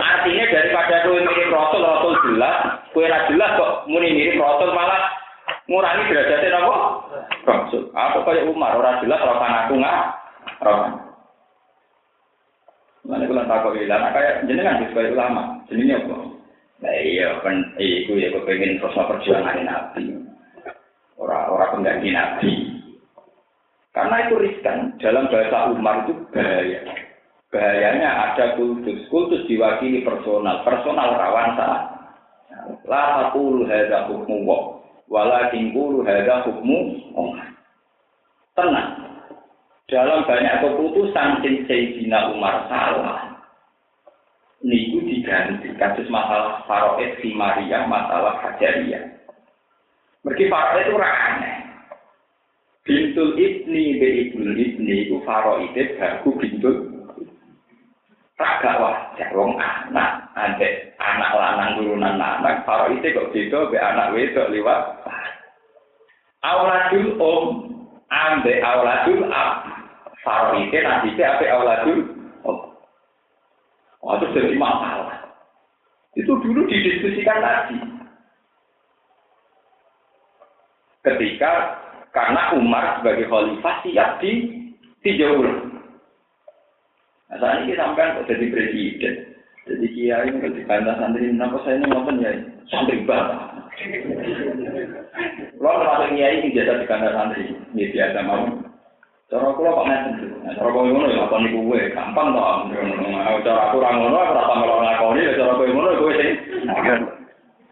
artinya daripada gue mirip rasul rasul jelas. Gue ora jelas kok muni mirip rasul malah ngurangi derajatnya apa? Rasul. Apa kayak Umar ora jelas ora aku nggak ora Mana kalau tak kau bilang, kayak jenengan sebagai ulama, jenengnya apa? Nah iya, kan iku ya kepengen terus perjuangan Nabi. Orang-orang pengganti Nabi. Karena itu riskan. Dalam bahasa Umar itu bahaya. Bahayanya ada kultus. Kultus diwakili personal. Personal rawan salah. La takulu hadha hukmu wa. Walakin kulu hadha hukmu Tenang. Dalam banyak keputusan Sayyidina Umar salah niku diganti kasus masalah faroet si Maria masalah hajaria. Mergi faroet itu aneh. Bintul ibni be ibnul ibni itu faroet baru bintul. Tak gak wajar wong anak ante anak lanang turunan anak faroet kok beda be anak wedok liwat. Awladul om ande awladul ab. Faroet nanti apa awladul Oh, itu jadi masalah. Itu dulu didiskusikan lagi. Ketika karena Umar sebagai khalifah siap di tinjau Nah, saat ini sampai kok jadi presiden. Jadi kiai ini di kandang santri, kenapa saya ini ngomong ya santri banget. Lo termasuk kiai ini di kandang santri, ini biasa mau. Cara kula kok ngeten. Nah, cara kowe ngono ya lakoni kuwe, gampang to. Cara aku ora ngono, ora apa melo ngakoni, cara kowe ngono kowe sing.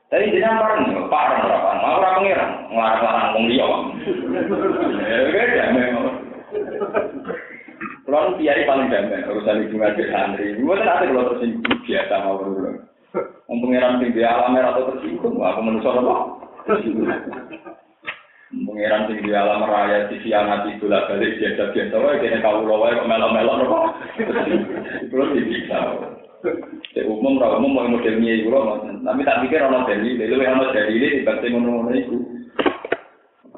Tapi jenengan pareng, pareng ora pareng. Aku ora pengiran, nglarang-larang wong liya. Ya beda memang. Kalau kiai paling damai, urusan ibu ngaji santri. Gue kan ada kalau tersinggung biasa mau dulu. Untuk pengiran tinggi alam atau tersinggung, aku menusuk apa? Pengiran sing di alam raya di siang hati gula balik biasa biasa wae kene kau wae kok melok melok nopo. Kulo bisa. Cek umum ra umum mau model ini kulo tapi tak pikir ono dari lelu ono dari ini dibanding ngono-ngono iku.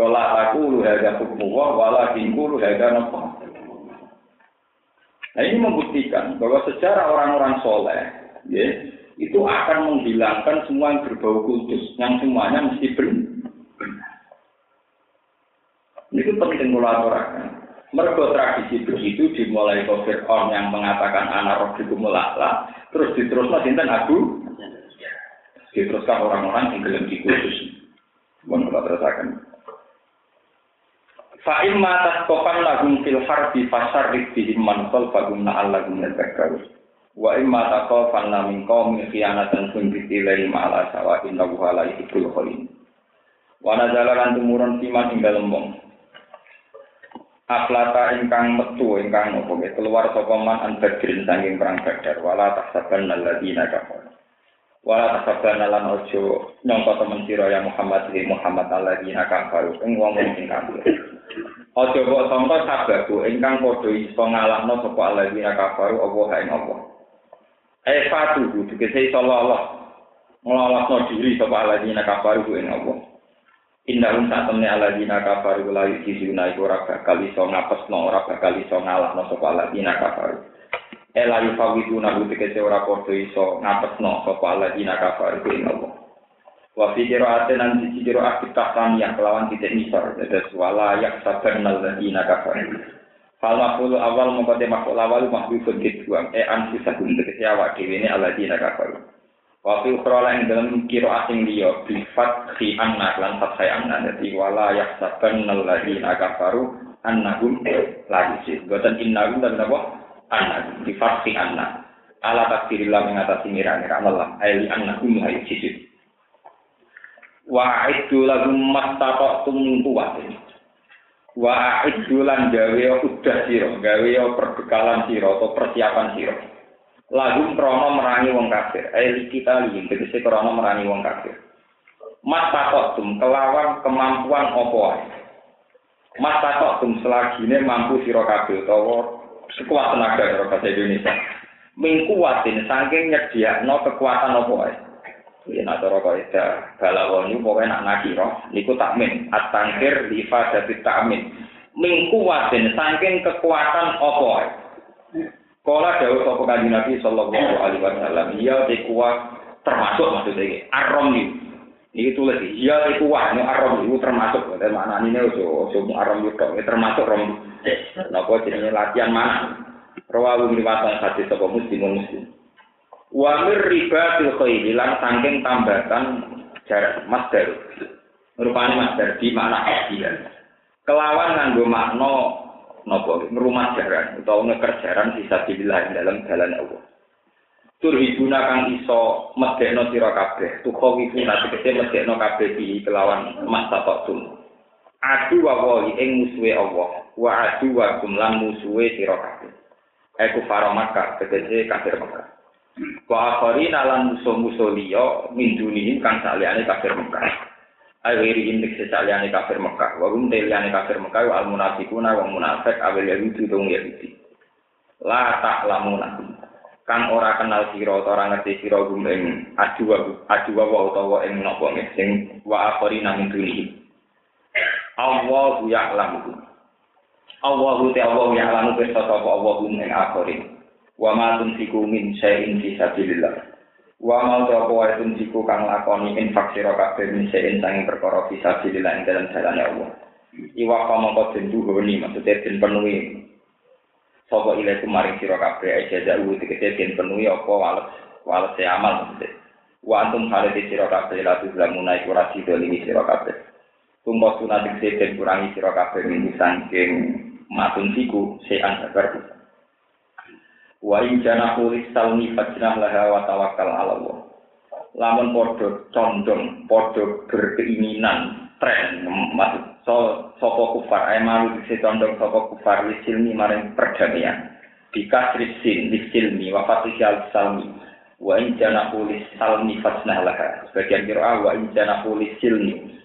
Aku lu harga hukum wala kingku lu harga nopo. Nah ini membuktikan bahwa secara orang-orang soleh, ya, itu akan menghilangkan semua yang berbau kudus, yang semuanya mesti benar. Itu penting mulaturkan. Mergo tradisi begitu dimulai ke Fir'aun yang mengatakan anak roh itu mulaklah, terus diteruskan sinten aku, diteruskan orang-orang yang gelem dikhusus. Mohon kita terusakan. Fa'im matas kofan lagum fil harbi fasar rikdihim man khalfagum na'al lagum nadakaru. Wa imma takofan lamin qawmin khianatan sumbiti ilahi ma'ala sawa inna wuhala ihibul kholin. Wa nazala lan tumurun siman ing dalem Aflata ingkang metu ingkang nopo keluar sapa man an badrin sanging perang badar. Wala tahsaban alladziina kafar wala tahsaban lan ojo nyangka temen sira ya Muhammad li Muhammad alladziina kafar ing wong sing kafir ojo kok sangka sababu ingkang padha iso ngalahno sapa alladziina kafar apa hae apa eh fatu dikese sallallahu ngelolosno diri sapa alladziina kafar ing apa Innahum saat temne ala dina kafaru la yusuna iku ora bakal iso ngapesno ora bakal iso ngalahno sapa ala dina kafaru. Ela yufawiduna tegese ora padha iso ngapesno sapa ala dina kafaru ing Allah. Wa fi qira'atin nan siji qira'ah kita yang kelawan titik nisar dados wala yak saban alladzina kafaru. Fal maful awal mengkote maful awal mahbubun dibuang. E anfusahum tegesi awak dhewe ini alladzina kafaru. Wa fi lan dalam kira asing liya bi fathi anna lan fathai anna dadi wala yahsaban alladzina kafaru annahum la yusir. Boten innahum dan napa? Anna bi fathi anna. Ala takdirillah mengatasi mira-mira Allah. Aili annahum la yusir. Wa aidu lahum mastata'tum min quwwatin. wa idulan gawe udah sira gawe perbekalan sira atau persiapan sira lagu krono merangi wong kafir. Eh kita lihat tegese krono merangi wong kafir. Mas tum kelawan kemampuan opo mas tum selagine mampu sira kabeh utawa sekuat tenaga karo bahasa Indonesia. Mingkuatin saking nyediakno kekuatan opo ae nak cara kok ida balawani pokoke nak nakira niku takmin. At-tangkir li ifadati takmin. Min kuwatin saking kekuatan apa ae. Kala dawuh sapa kanjeng Nabi sallallahu alaihi wasallam, ya te kuat termasuk maksudnya iki arom iki. Iki tulis ya te kuat nek arom iku termasuk dan maknane ini ojo ojo arom itu termasuk rom. Napa jenenge latihan mana? Rawahu riwayat hadis sapa muslimun muslim. Wa mir riba fil khayli lan saking tambatan jarak masdar. Rupane masdar di makna hadiah. Kelawan nganggo makna napa ngrumah jaran utawa ngeker jaran sisa dibilah dalam jalan Allah. Turhibuna kang iso medekno sira kabeh, tuko wiku nate kete medekno kabeh di kelawan masa tum. Adu wa wahi ing musuhe Allah, wa adu wa kumlan musuhe sira kabeh. Eku faro Makkah, tegese kafir Makkah. Wa akharina lan musuh-musuh liya min dunihim kang saliyane kafir Awiri indik sesaliyane kafir Mekah. Wa hum teliyane kafir Mekah wa al-munafiquna wa munafik awil yahudi dong yahudi. La ta'lamuna. Kang ora kenal sira ora ngerti sira gum ing adu adu wa utawa ing napa sing wa akharina min dunihim. Allahu ya'lamu. Allahu ta'ala ya'lamu pirsa sapa Allahu ing akhirin. wa ma tunfiku min syai'in fi sabilillah wa ma ta apa wae tunfiku kang lakoni infak sira kabeh syai'in sang perkara fi sabilillah ing dalam jalan Allah. Iwa kama kok den duhoni maksudnya den penuhi. Sapa ile kumaring sira kabeh aja jauh tegese den penuhi apa wales wales amal maksudnya. Wa antum halati sira kabeh la tuzlamuna iku ra sida limi sira kabeh. Tumba sunat den kurangi sira kabeh min saking matun siku sean sabar Wa in kulis salmi fajnah laha wa tawakal ala Allah. Lamun podo condong, podo berkeinginan, tren, maksud so, sopo kufar, ay malu disi condong sopo kufar, lisilmi maring perdamaian. Bika risin, lisilmi, wa fatihya salmi. Wa in kulis salmi fajnah laha. Sebagian kira wa in kulis silmi.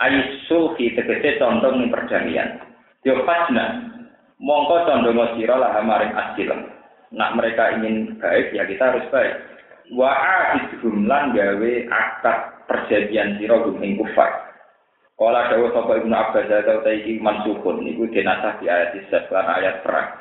Ayu sulhi tegese condong ning perdamaian. Yo fajnah, mongko condong sira maring asilam. Nak mereka ingin baik ya kita harus baik wa ahidhum lan gawe akad perjanjian sira ing kufar Kala dawa sapa Ibnu Abbas atau ta iki mansukun niku dinasah di ayat isat lan ayat perang.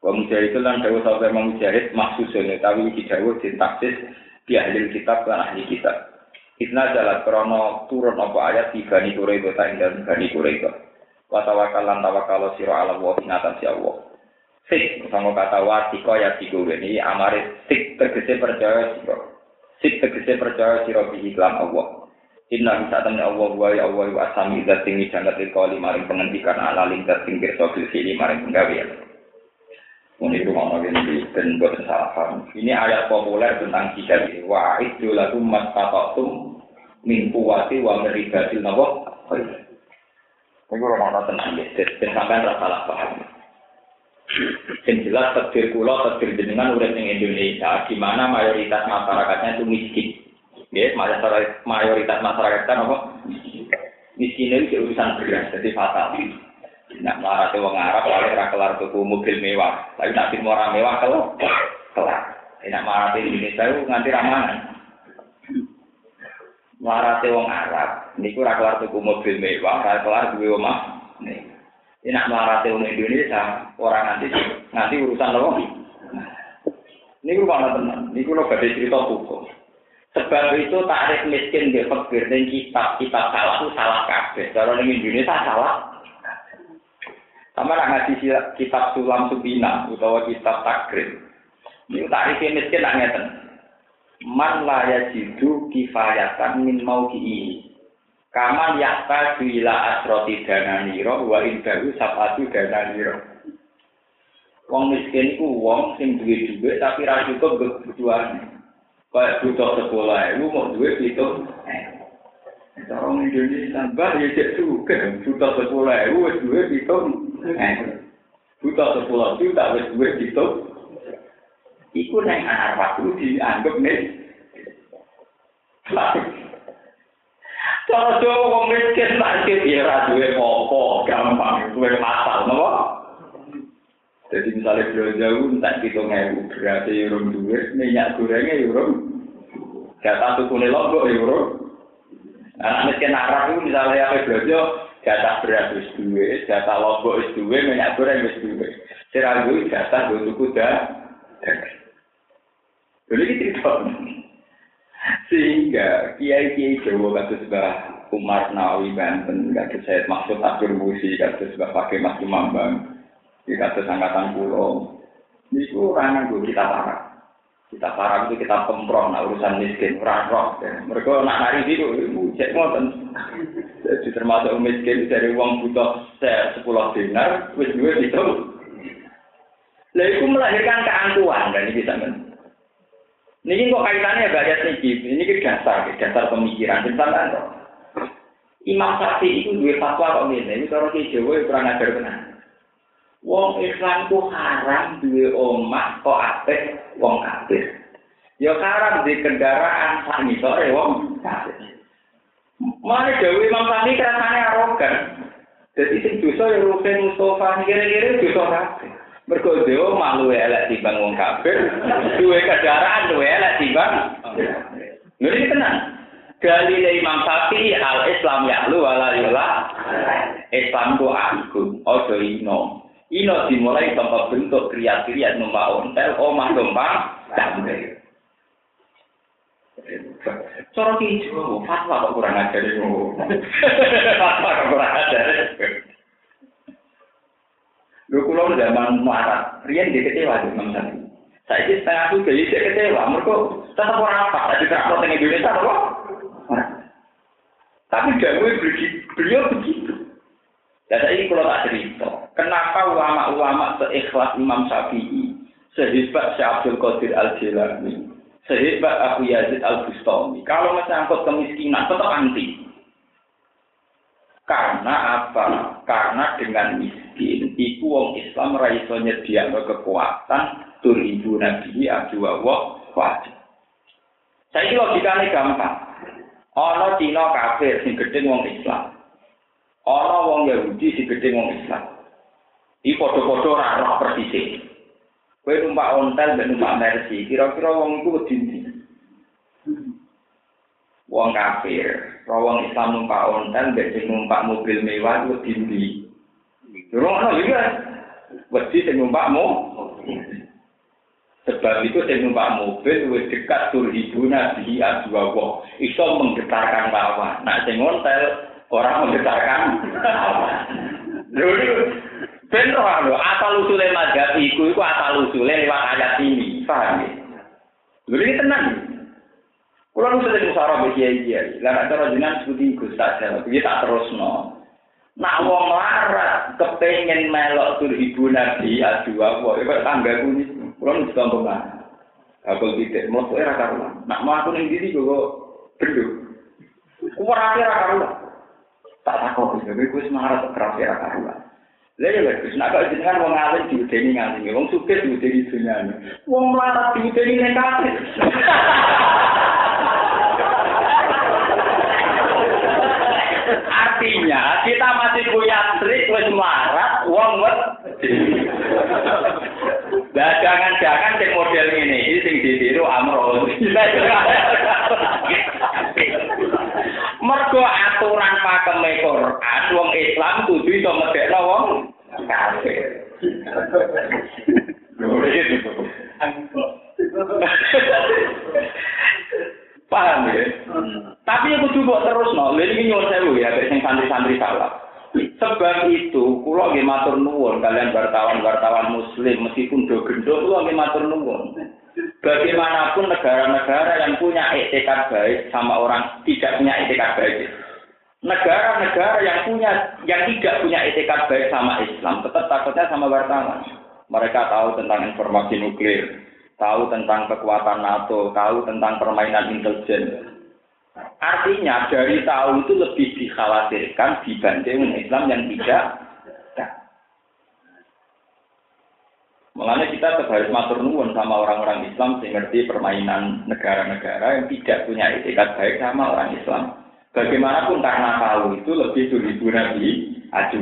Wa mujahid lan dawa sapa Imam Mujahid maksusun utawi iki dawa sintaksis di ahli kitab lan ahli kitab. Isna jalan krono turun apa ayat di Bani Quraidah ta ing dalem Bani Quraidah. Wa tawakkal lan tawakkal sira ala wa ing atas Allah. Sik sama kata watiko ya tigo ini amare sik tegese percaya siro sik tegese percaya siro bihi kelam Allah Inna bisa temen Allah wa ya Allah wa asami dat tinggi jangat kali maring penghentikan ala lingkar tingkir sobil sini maring penggawian. Ini itu mau ini dan buat salah paham. Ini ayat populer tentang ini. Wa itu lagu mas tum min kuwati wa meribatil nabo. Ini kalau mau tenang ya, dan sampai salah paham. Yang jelas takdir kula, takdir jenengan urip ning Indonesia, di mana mayoritas masyarakatnya itu miskin. Ya, mayoritas masyarakat kan apa? Miskin itu urusan beras, jadi fatal. Marah wong Arab, lalu ra kelar tuku mobil mewah. Tapi nak tim orang mewah kalau kelar. Nak marah di Indonesia itu nganti ramanan. Marah wong Arab, niku ra kelar tuku mobil mewah, ra kelar duwe omah. Nih. Ini nak melarati orang Indonesia, orang nanti nanti urusan apa? Ini gue mana teman, ini gue lo badai cerita hukum. Sebab itu tarik miskin di fakir dan kitab kitab salah itu salah kabeh. Kalau di Indonesia salah. Sama nak ngaji kitab Sulam Subina utawa kitab Takrib. Ini tarifnya miskin nak ngeten. Man la yajidu kifayatan min mauki'i. Kaman yakta bila asroti dana wa indahu sapatu dana. Wong miskin ku wong sing duwe duwe tapi ra cukup nggo kebutuhane. Kaya butuh sekolah, lu mau duwe itu. Cara ngendi tambah ya cek suke, butuh sekolah, lu wis duwe itu. Butuh sekolah, lu tak wis duwe itu. Iku nek anak waktu dianggap nek Cara Jawa wong miskin sakit ya ra duwe apa, gampang duwe masal napa? Jadi misalnya belanja jauh, tak kita ngewu berarti urung duit, minyak gorengnya urung. Jatah tuku nelok kok urung. Anak miskin Arab itu misalnya apa belanja, jatah beras wis duwe, jatah lombok wis duwe, minyak goreng wis duwe. Sira duwe jatah go tuku dah. Jadi cerita. Sehingga kiai-kiai Jawa kados Mbah Umar Nawawi Banten, kados Said Maksud Abdul Musi, kados Mbah Pakai Mas Mambang, kados angkatan pulau. Niku ora nganggo kita parah. Kita parah itu kita pemprong, nah urusan miskin, orang roh. Mereka nak nari itu, cek ngoten. Jadi termasuk miskin dari uang butuh sepuluh dinar, wis duwe itu. Lah itu melahirkan keangkuhan dan ini bisa men. Ini kok kaitannya banyak nih, ini kan dasar, dasar pemikiran. Misalnya, Imam Syafi'i itu dua fatwa kok ini, ini kalau di Jawa kurang ajar benar. Wong Islam ku haram duwe omah kok apik wong kafir. Ya haram di kendaraan sak ngisore wong kafir. Mana Dewi Imam Syafi'i rasane arogan. Jadi sing dosa ya Rukin Mustafa kira-kira dosa kafir. Mergo dewa malu elek timbang wong kafir, duwe kendaraan duwe elek timbang. Ngene tenan. Dalile Imam Syafi'i al Islam ya lu wala Islam ku agung, ojo ino. Ino dimulai tanpa bentuk kriat-kriat numpak ontel, omah numpak damai. Cara hijau, fatwa kok kurang ajar. Fatwa kok kurang ajar. Lu kulo zaman marah, Rian dia kecewa di Imam. Saya ini setengah tuh jadi saya kecewa, mereka tetap orang apa? Tadi tak tengah Indonesia, apa? Tapi beliau begitu. Dan saya ini kalau tak cerita, kenapa ulama-ulama seikhlas Imam Syafi'i, sehebat Syekh Abdul Qadir Al-Jilani, sehebat Abu Yazid Al-Bustami, kalau menyangkut kemiskinan tetap anti. Karena apa? Karena dengan miskin, iku wong Islam raiso nyediakno kekuatan tur ibu nabi Abu Allah wajib. Saya ini logikanya gampang. Ono Cina kafir sing gedhe wong Islam. ana wong Yahudi sing gedhe wong Islam. Iki padha-padha ora roh persis. Kowe numpak ontel ben numpak Mercy, kira-kira wong iku wedi ndi? Wong kafir, wong Islam numpak ontel ben numpak mobil mewah wedi ana juga. Wedi sing numpak Sebab itu saya numpak mobil wis dekat tur ibu nabi adua wong iso menggetarkan lawan. Nah sing ontel orang menggetarkan Dulu ben roh asal usule mazhab iku iku asal usule lewat ayat ini, paham ya? Dulu ini tenang. Kulo nu sering musara mbek kiai-kiai. Lah nek cara jenengan seperti Gus Tajal, piye tak terusno. Nak wong larat kepengen melok tur ibu nabi adu apa, kok tangga kuwi. Kulo nu contoh banget. Aku tidak mau era karuan. Nak mau aku ning diri kok benduk. Kuwarate ra karuan. tak takut jadi gue semangat keras ya karuan lah ya bagus nak kalau jenengan wong alim diudeni nganti wong sugih diudeni dunyane wong melarat diudeni ning artinya kita masih punya trik wis melarat wong Nah, jangan-jangan sing model ini, ini sing ditiru amro. Mergo aturan pakeme Quran wong Islam kudu iso medekno wong kafir. Paham ya? Tapi aku coba terus no, ini nyuwun sewu ya, sing santri-santri salah. Sebab itu, kulo nggih matur nuwun kalian wartawan-wartawan muslim meskipun do gendong kula nggih matur nuwun. Bagaimanapun negara-negara yang punya etikat baik sama orang tidak punya etikat baik. Negara-negara yang punya yang tidak punya etikat baik sama Islam tetap takutnya sama wartawan. Mereka tahu tentang informasi nuklir, tahu tentang kekuatan NATO, tahu tentang permainan intelijen. Artinya dari tahu itu lebih dikhawatirkan dibanding Islam yang tidak. Makanya kita harus matur nuwun sama orang-orang Islam yang ngerti permainan negara-negara yang tidak punya etikat baik sama orang Islam. Bagaimanapun karena tahu itu lebih sulit Nabi aju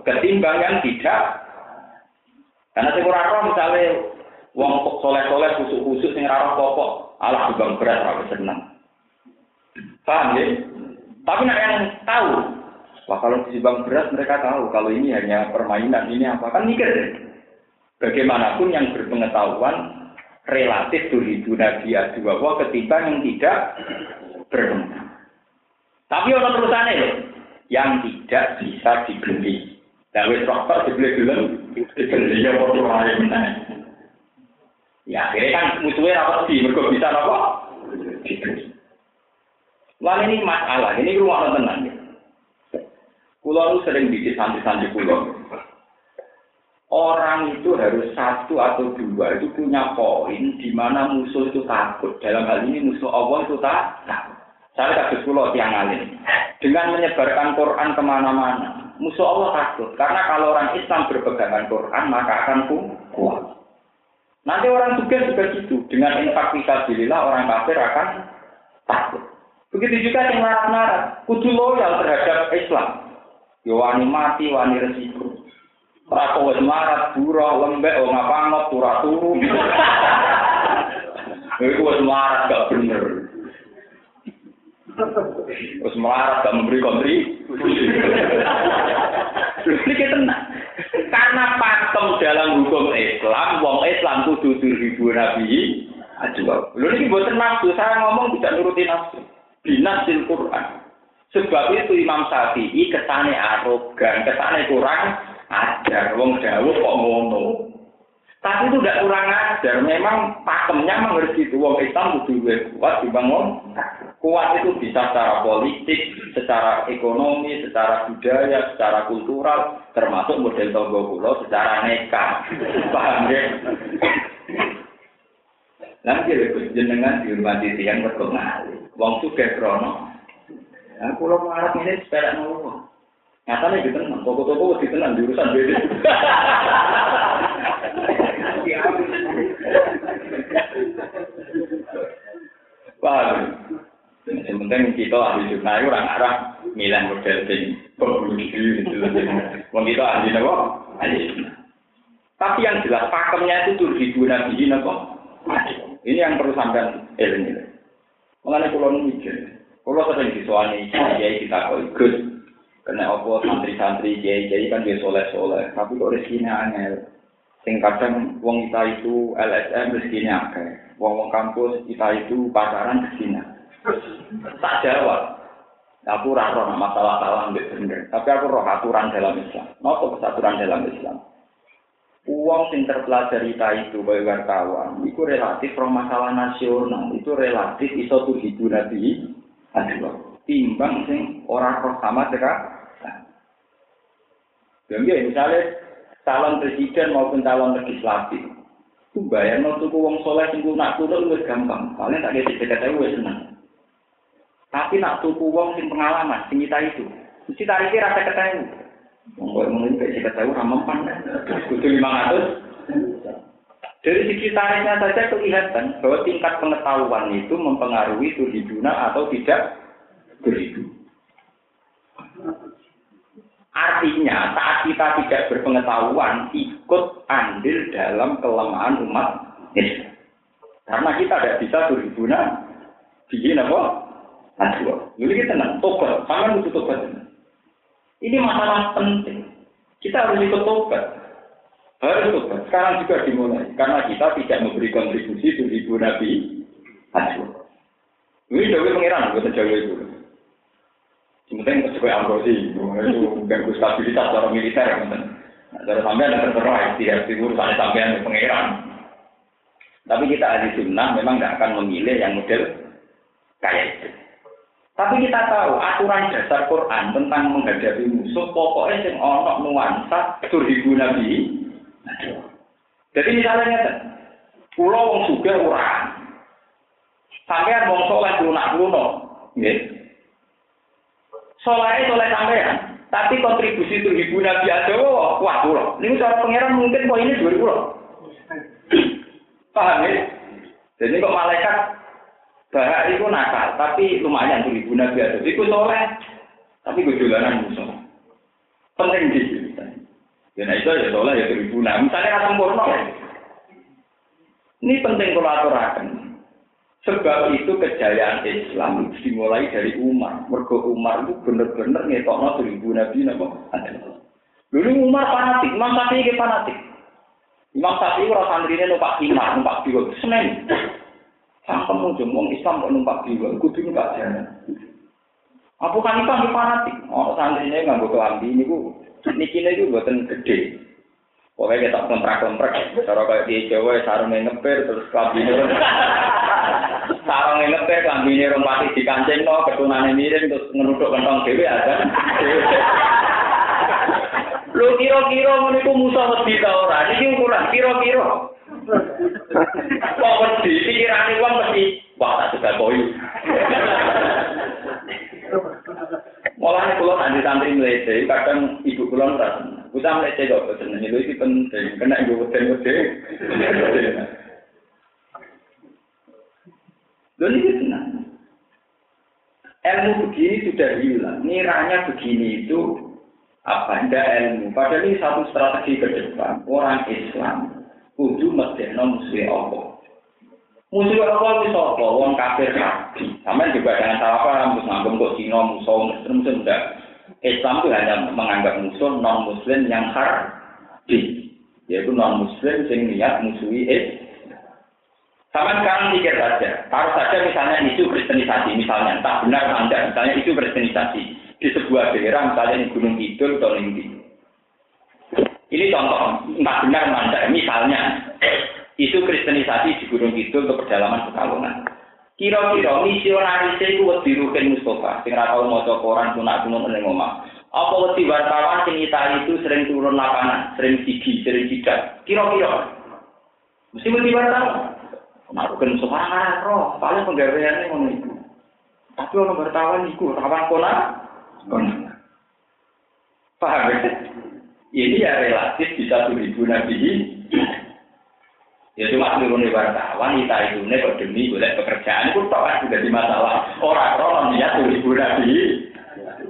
ketimbang yang tidak. Karena saya kurang misalnya wong soleh-soleh khusus-khusus yang rara pokok, Allah juga berat rara senang. Paham ya? Tapi nak yang tahu, wah kalau disimbang beras mereka tahu kalau ini hanya permainan, ini apa kan mikir. Bagaimanapun yang berpengetahuan relatif dulu Nabi Adwa ketimbang yang tidak berpengetahuan. Tapi orang terusannya loh, yang tidak bisa dibeli. Dan wis rokok dibeli dulu, dibeli ya waktu lain. Ya akhirnya kan musuhnya apa sih, mereka bisa apa? Wah ini masalah, ini rumah tenang. Ya. Itu sering bikin santri-santri pulau. Orang itu harus satu atau dua itu punya poin di mana musuh itu takut. Dalam hal ini musuh Allah itu tak takut. Saya kasus pulau tiang alim. Dengan menyebarkan Quran ke mana-mana, musuh Allah takut. Karena kalau orang Islam berpegangan Quran, maka akan kuat. Nanti orang juga juga gitu. Dengan infak fisabilillah, orang kafir akan takut. Begitu juga yang narat-narat, kudu loyal terhadap Islam. Ya wani mati, wani resiko. Rako wis marat, burah, lembek, oh ngapangot, turah turu. Itu wis marat gak bener. Wis marat gak memberi kontri. Ini tenang. Karena pakem dalam hukum Islam, wong Islam kudu ribu nabi. Aduh, lu ini buat nafsu, saya ngomong tidak nuruti nafsu binasil Quran. Sebab itu Imam Syafi'i kesane arogan, kesane kurang ajar. Wong jauh kok ngono. Tapi itu tidak kurang ajar. Memang pakemnya mengerti itu. Wong Islam kudu kuat dibangun. Kuat itu bisa secara politik, secara ekonomi, secara budaya, secara kultural, termasuk model tonggo pulau secara neka. Paham ya? Nanti jenengan dihormati tiang berkenali. Wong suge krono. Ya, pulau marah ini sepeda nol. Nyatanya gitu tenang, toko-toko di tenang di urusan beda. Paham? Yang kita ahli jurnal orang arah milih model sing pembuli gitu. Wong kita ahli apa? Ahli Tapi yang jelas pakemnya itu tuh di dua nabi ini yang perlu sampai ilmu. Mengenai pulau mikir, pulau sering kiai kita kau ikut, karena apa santri-santri kiai kiai kan dia soleh soleh, tapi kok rezekinya angel. Sing kadang wong kita itu LSM rezekinya akeh, wong wong kampus kita itu pacaran rezekinya. Tak jawab. Aku raro masalah salah bener, tapi aku roh aturan dalam Islam. Nopo kesaturan dalam Islam. uang sing terpelajari ta itu kaya wartawan itu relatif pro masalah nasional itu relatif iso tuh hidup nabi timbang sing orang roh sama dekat dan misalnya calon presiden maupun calon legislatif itu bayar mau tuh uang soleh sing nak turun lebih gampang paling tak ada dekat saya senang tapi nak tuku uang sing pengalaman sing kita itu mesti tariknya rasa ketemu Monggo mungkin kayak kita tahu ramempan, kudu lima ratus. Dari segi tarifnya saja kelihatan bahwa tingkat pengetahuan itu mempengaruhi tuhiduna atau tidak beribu. Artinya saat kita tidak berpengetahuan ikut andil dalam kelemahan umat. Karena kita tidak bisa berhubungan bikin apa? Aduh, ini kita tenang, tobat, sangat butuh tobat. Ini masalah penting. Kita harus ikut tobat. Harus tobat. Sekarang juga dimulai. Karena kita tidak memberi kontribusi untuk ibu Nabi Haji. Ini Jawa pengiran, bukan Jawa itu. Yang penting sesuai ambrosi, itu ganggu stabilitas secara militer. Nah, Kalau sampai ada terserah istilah urusan sampai yang pengiran. Tapi kita ahli sunnah memang nggak akan memilih yang model kayak itu. Tapi kita tahu aturan dasar Quran tentang menghadapi musuh pokoknya yang ono nuansa turhibu nabi. Jadi misalnya pulau wong suga orang, sampean wong soleh lunak luno, nggih. Soleh soleh sampean, tapi kontribusi turhibu nabi ada wah pulau. Ini cara pangeran mungkin kok ini dua pulau. Paham ya? Jadi kok malaikat bahak itu nakal, tapi lumayan tuh ibu nabi ada. Itu soleh, tapi gue jalanan musuh. Penting di sini. Ya nah itu ya soleh ya ibu nabi. Misalnya kan sempurna. Ini penting kalau aturakan. Sebab itu kejayaan Islam dimulai dari Umar. Mergo Umar itu benar-benar ngetokno ribu nabi napa? Dulu Umar fanatik, Imam Syafi'i fanatik. Imam Syafi'i ora santrine numpak himar, numpak biwa. Semen. Sangkem ujung wong Islam kok numpak biwa, kudu numpak jalan. Abu Hanifah iki fanatik. Oh, santrine nganggo kelambi niku nikine iku mboten gede. Pokoknya kita kontrak-kontrak, cara kayak di Jawa, sarungnya ngepir, terus sarang ini teh kambingnya rumah di kancing no ketunan terus menuduk kentang dhewe ada lu kiro kiro menipu musa wedi ta ora? Niki ukuran kiro kiro kok wedi? Pikirane uang mesti wah tak sudah koyu. Malah ini pulau santri santri melete kadang ibu pulang rasanya kita melete dok senengnya lu itu penting. Kena ibu penting penting Lalu ini tenang. Ilmu begini sudah hilang. Niranya begini itu apa ndak ilmu. Padahal ini satu strategi ke depan. Orang Islam kudu medekno musuh Allah. Musuh Allah itu apa? Wong kafir rabi. Sama juga jangan salah paham. Terus nganggep kok Cina musuh muslim enggak. Islam itu hanya menganggap musuh non muslim yang harbi. Yaitu non muslim yang niat musuhi Islam. Sama sekarang pikir saja, taruh saja misalnya isu kristenisasi, misalnya, tak benar anda, misalnya isu kristenisasi di sebuah daerah, misalnya di Gunung Kidul atau Linggi. Ini contoh, entah benar anda, misalnya, isu kristenisasi di Gunung Kidul untuk pedalaman Pekalongan. Kira-kira misionaris itu wedi Rukin Mustafa, sing ra tau maca koran sunat gunung ning omah. Apa wedi wartawan sing itu sering turun lapangan, sering sigi, sering sidak. Kira-kira mesti wedi wartawan. Bukan semangat roh, paling penggaweannya ngono iku. Tapi orang bertawan iku, tawan kona. Paham ya? Ini ya relatif bisa ribu nabi. Ya cuma turun wartawan, kita itu nih kok demi boleh pekerjaan tak kan sudah di masalah. Orang orang niat ribu nabi.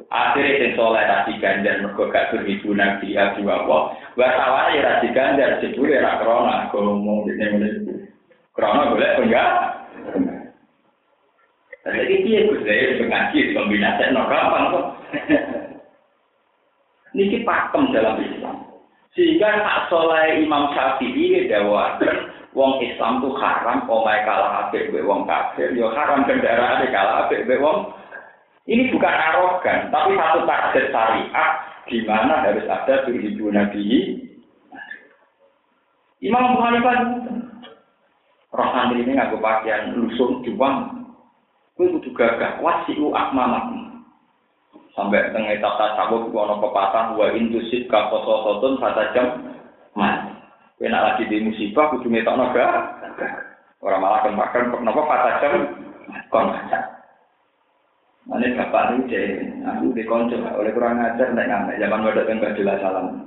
Akhirnya yang soleh rasi ganjar mergo gak nabi ya jiwa Wartawan ya rasi ganjar sebule ra krona ngomong di sini Karena boleh enggak? Jadi dia gus saya mengaji kombinasi no gampang kok. Niki pakem dalam Islam. Sehingga tak soleh Imam Syafi'i dawa wong Islam tuh haram omai kalah apik be wong kafir, yo haram kendaraan kalah apik be wong. Ini bukan arogan, tapi satu takdir syariat di mana harus ada tujuh nabi. Imam Abu Hanifah roh santri ini ngaku pakaian lusung juang. Itu kudu gagah. Wasiu akmamakum. Sampai tengah etap tasawuf ono pepatah wa indusit ka kata jam mas enak lagi di musibah kudu ngetok naga orang malah kemakan kenapa kata jam kon Mana bapak ini deh, aku dikonco oleh kurang ajar, naik ngamek zaman wadah tengah jelas salam.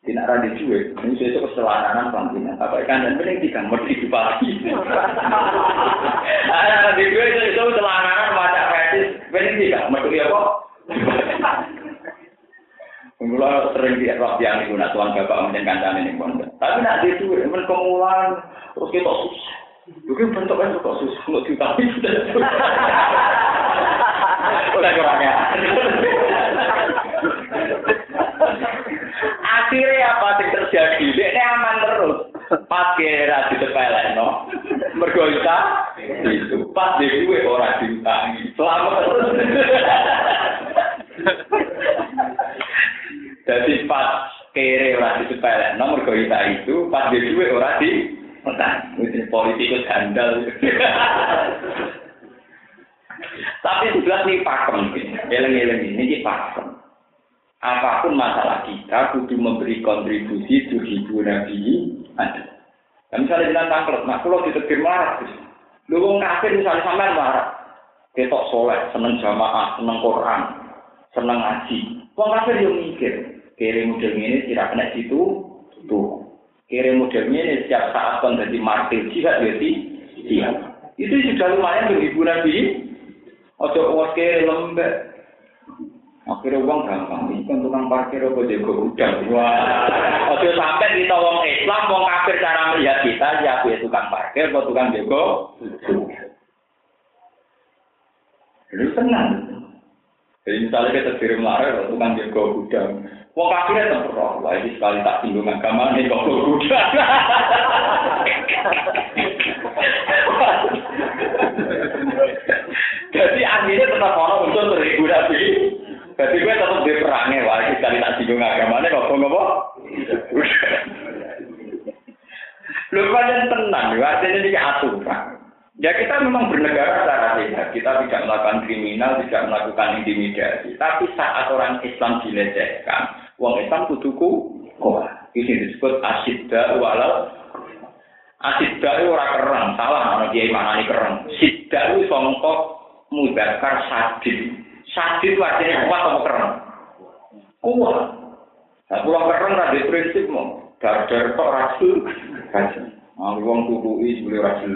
Tidak ada duit, ini itu keselananan panggilan. Apa ikan dan bening tiga mesti lagi. Ada di duit itu itu keselananan baca fetis, bening tiga mesti apa? Mula sering dia roh yang itu nak tuan bapak menjadi kancan ini pun. Tapi nak di duit, men kemulan terus kita susah. Mungkin bentuknya kok susah, nggak sudah. Udah kurangnya. Akhirnya apa yang terjadi? Dia aman terus. Pas kira di sepele, no. Mergoita, itu. Pas di gue orang diutangi. Selamat terus. Jadi pas kere orang di wanita itu pas dia duit orang di mungkin politikus handal. Tapi sudah nih pakem, eleng-eleng ini ini pakem. Apa pun masalah kita, kudu memberi kontribusi tuh ibu nabi ada. Dan misalnya dengan tangklet, nah kalau ditegur marah, lu kafir misalnya sampean marah, ketok soleh, seneng jamaah, seneng Quran, seneng ngaji. Wong kafir yang mikir, kiri model ini tidak kena situ, tuh. Kiri model ini setiap saat kan jadi martir jihad jadi jihad. Itu sudah lumayan menghibur nabi. Ojo was kiri lembek. Akhirnya uang gampang, ini kan tukang parkir apa jago gudang. Wah, ojo sampai kita wong Islam, wong kafir cara melihat kita, ya ya tukang parkir, apa tukang jago Ini tenang. Jadi misalnya kita kirim lari, tukang jago gudang. Wong kafirnya tempat lah ini sekali tak singgung agama, ini kok gudang. Jadi akhirnya tetap orang untuk nabi. Jadi gue tetap di perangnya, wah kita tak singgung agamanya, kok ngopo? Lu pada tenang, artinya ini aturan. Ya kita memang bernegara secara sehat, kita tidak melakukan kriminal, tidak melakukan intimidasi. Tapi saat orang Islam dilecehkan, uang Islam kuduku, oh, ini disebut asidda walau asidda itu orang kereng, salah mana dia mana ini kereng. Sidda itu songkok mudakar sadid. Sadid itu artinya kuat atau keren? Kuat. Nah, pulang keren ada prinsip mau. Dar-dar kok rasul. Rasul. Nah, uang sebelum rasul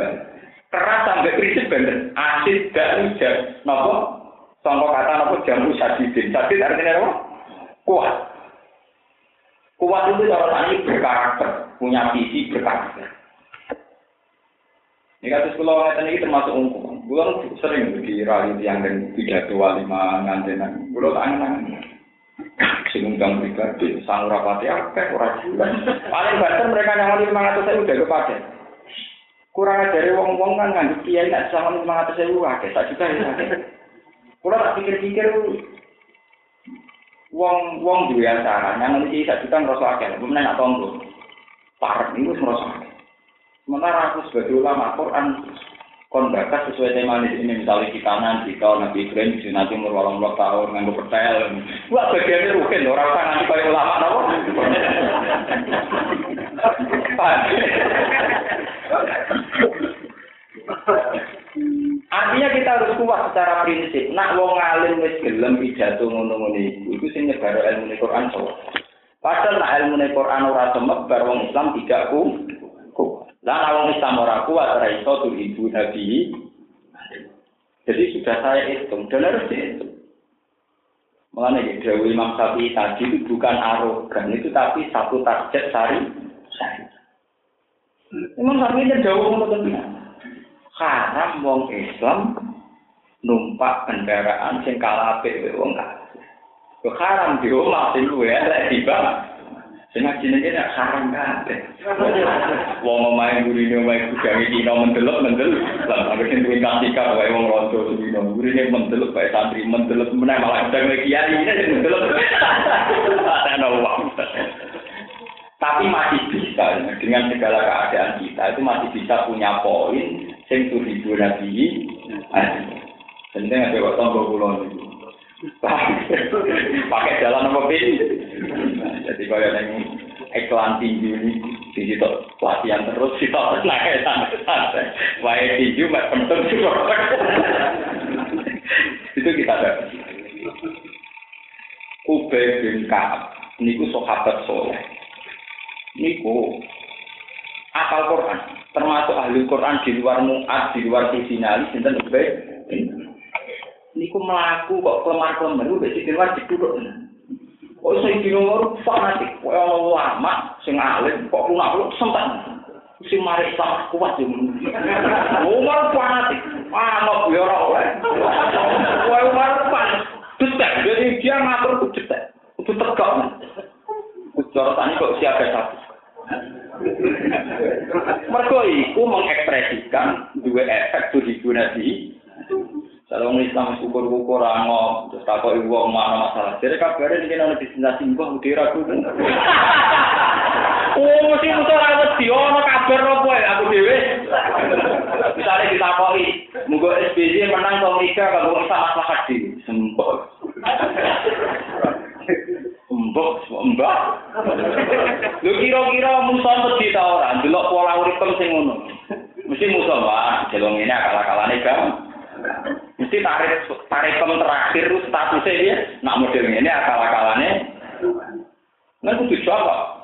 Keras sampai prinsip bener. Asid dan ujar. Napa? Sangka kata napa jamu sadidin. Sadid artinya apa? Kuat. Kuat itu kalau tadi berkarakter, punya visi berkarakter. Ini kata sekolah ngeten ini termasuk ungkup. Bulan sering di rayu yang dan pidato lima ngantenan. Bulan tangan Sing undang pribadi, sang rapati apa, ora jelas. Paling banter mereka yang lima ratus saya udah kepakai. Kurang dari wong-wong kan nganggep kiai nak sama lima ratus saya akeh, tak juga ya. Kalau tak pikir-pikir, wong wong dua acara, yang nanti saya juga ngerasa akeh, belum nanya tonggo. Parah ini ngerasa akeh. Sementara aku sebagai ulama Quran kon bakas sesuai tema di sini misalnya kita nanti kalau Nabi Ibrahim di nanti umur walang tahun nganggo pertel wah bagiannya rugen orang tak nanti kayak ulama nopo Artinya kita harus kuat secara prinsip. Nak wong alim wis gelem pidato ngono-ngono iku, iku sing nyebaro ilmu Quran so. Padahal nak ilmu Quran ora semebar wong Islam tidak ku. Lah awang Islam ora kuat ora iso ibu Nabi. Jadi sudah saya hitung dan harus dihitung. Mengenai Dewi Imam Syafi'i tadi itu bukan arogan itu tapi satu target sari. Imam Syafi'i itu jauh untuk Haram wong Islam numpak kendaraan sing kalah wong kafir. Haram di rumah sing luwe elek tiba Kabeh. Wong omahe gurine omahe kudange dina mendelok mendelok. Lah sing duwe kasika wae wong gurine mendelok santri mendelok meneh malah sedang kiai ini sing mendelok. Ana wong. Tapi masih bisa dengan segala keadaan kita itu masih bisa punya poin sing tuh nabi. Penting ada waktu tombol kulon itu. pakai jalan apa pin jadi kalau yang iklan tinggi ini di situ latihan terus situ naik santai. Wae tinggi mak penting itu kita ada. Ubay bin Kaab niku sahabat soleh. Niku akal Quran termasuk ahli Quran di luar muat di luar sisi nali sinten Ubay? bin niku melaku kok kelemar-kelemar udah sing wajib duduk. Oh sing dino fanatik, koyo lama sing alim kok lunak-lunak sempat. Sing mari sama kuat yo. Umar fanatik, anok yo ora oleh. Kowe Umar pan detek, jadi dia ngatur ku detek. Itu tegak. Ujar tani kok siaga satu. Mergo iku mengekspresikan dua efek tuh di Kalau orang Islam syukur-syukur angom, terus takut ibu mana masalah. Jadi kabarnya ini ada destinasi mbah, udah ragu. Oh, mesti musuh ora wedi ono kabar apa ya aku dhewe. Misale ditakoki, mugo SBY menang to Mega kanggo sama maslahat di sempok. Mbok, mbak. Lho kira-kira musuh wedi ta ora? Delok pola uripem sing ngono. Mesti musuh wah, jelong ini akal-akalane gam. Mesti tarik tarik terakhir statusnya dia nak model ini akal-akalane. Nggak kudu jawab.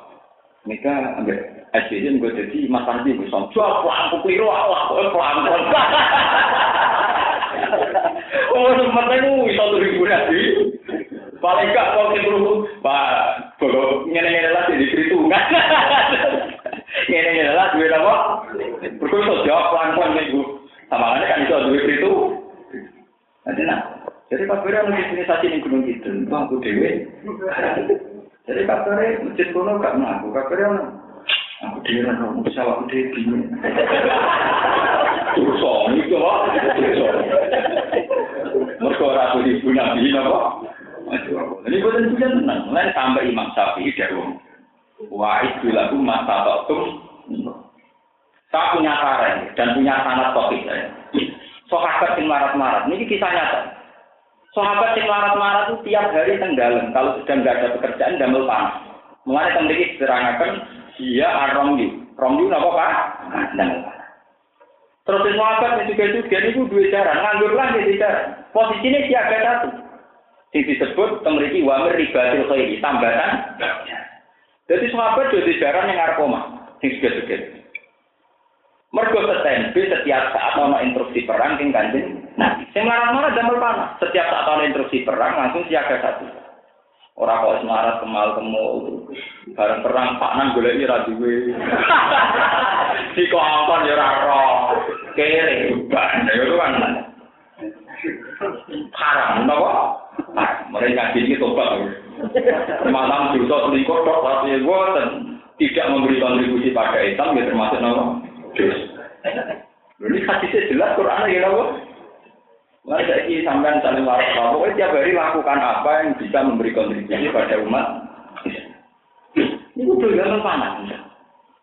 Mereka ambil SBY gue jadi Mas Andi gue sama jual pelan keliru Allah pelan pelan. Oh gue bisa tuh ribu nanti. Paling gak kau terus Mau definisi ini gunung itu, wah aku dewe. Jadi kabarnya masjid kuno gak ngaku, kabarnya ono. Aku dewe ono, bisa aku dewe bingung. Dosa, itu apa? Dosa. Mereka ratu ibu nabi, apa? Ini bukan tujuan tenang, mulai sampai Imam Syafi'i dari Wah itu lagu masa waktu saya punya saran dan punya sanat topik saya. Sahabat yang marat-marat, ini kisah nyata. Sahabat yang marat-marat itu tiap hari tenggelam. Kalau sedang nggak ada pekerjaan, damel panas. Mulai memiliki serangakan dia aromyu. Romyu apa pak? Damel panas. Terus sahabat yang juga juga itu dua cara. Nganggur lagi di cara. Posisinya siaga satu. Yang disebut memiliki wamir ribatil khairi. Tambatan. Jadi sahabat dua jarang yang ngarep omah. Yang juga juga. Mergo setempe setiap saat ono instruksi perang kanjeng Nabi. Sing marah-marah damel panas. Setiap saat ono instruksi perang langsung siaga satu. Ora kok semarat kemal kemul. Bareng perang Pak Nang golek ora duwe. Si kok ampun ya ora ro. Kere ban ya kan. Haram napa? Mereka ngaji iki tobat. Malam dosa selingkuh tok tapi boten tidak memberi kontribusi pada Islam ya termasuk napa? Ini hadisnya jelas Quran ya apa? Mari saya ini sampai saling waras pokoknya tiap hari lakukan apa yang bisa memberi kontribusi pada umat. Ini gampang panas.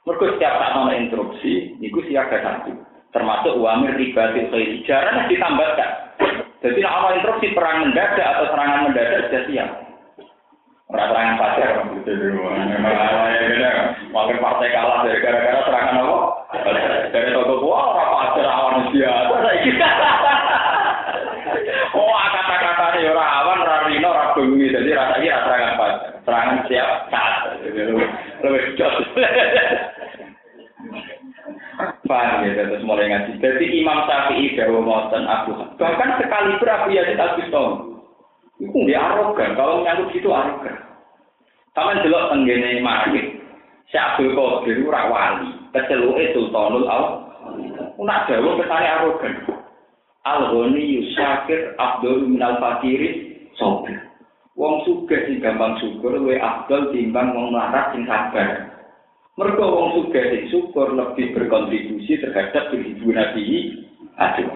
Mereka setiap saat mau instruksi, itu siaga satu. Termasuk wamir riba khairi. Jarang ditambahkan. Jadi kalau instruksi perang mendadak atau serangan mendadak sudah siap. Orang serangan pacar gitu Memang ya Makin partai kalah dari gara-gara serangan apa? Dari toko wah orang pacar biasa saiki. Kata-kata ini orang awan, orang rino, orang bumi. Jadi rasanya rasa serangan pacar. Serangan siap saat. Lebih jos. Paham ya, terus mulai ngaji. Jadi Imam Syafi'i, Dawa Moten, Abu Bahkan sekali Abu Yazid Al-Bistami. Itu dia arogan, kalau menyangkut itu arogan. Sama jelok tenggene market. Si Abdul Qadir ora wali, keceluke Sultanul Al. Nak dawuh kesane arogan. Al-Ghani yusakir Abdul minal fakiri sobir. Wong sugih sing gampang syukur luwe abdul timbang wong melarat sing sabar. Mergo wong sugih sing syukur lebih berkontribusi terhadap kehidupan Nabi Aduh.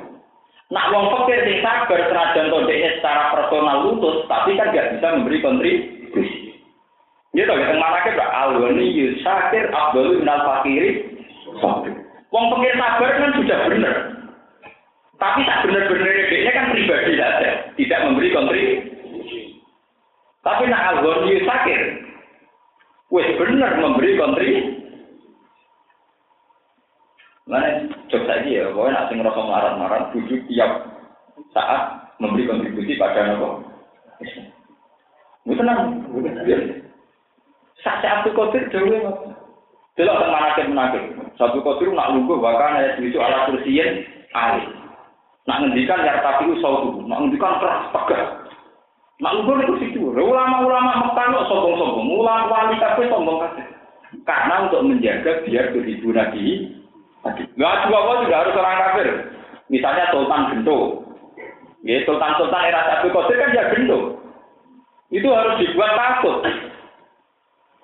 Nak wong fakir sing sabar senajan to secara personal lutut, tapi kan gak bisa memberi kontribusi. Ya toh, yang mana ke alwani yusakir abdul minal fakiri Wong fakir sabar kan sudah benar. Tapi tak benar-benar ini kan pribadi saja, tidak memberi kontribusi. Tapi nak alwani yusakir, wes benar memberi kontribusi. Mana jok saja ya, pokoknya nak ngerasa marah-marah, bujuk tiap saat memberi kontribusi pada nopo. Itu tenang, Saksi Abdul Qadir dewe Delok teng manakib menakib. Satu Qadir nak lungguh bahkan ayat itu ala kursiyin ali. Nak ngendikan ya tapi sautu, nak ngendikan keras tegas. Nak lungguh itu situ. Ulama-ulama Mekah sombong-sombong, ulama wali kabeh sombong kabeh. Karena untuk menjaga biar beribu Nabi Nggak juga apa juga harus orang kafir. Misalnya Sultan Gento. Ya, Sultan-Sultan era Sabi Qadir kan ya Gento. Itu harus dibuat takut.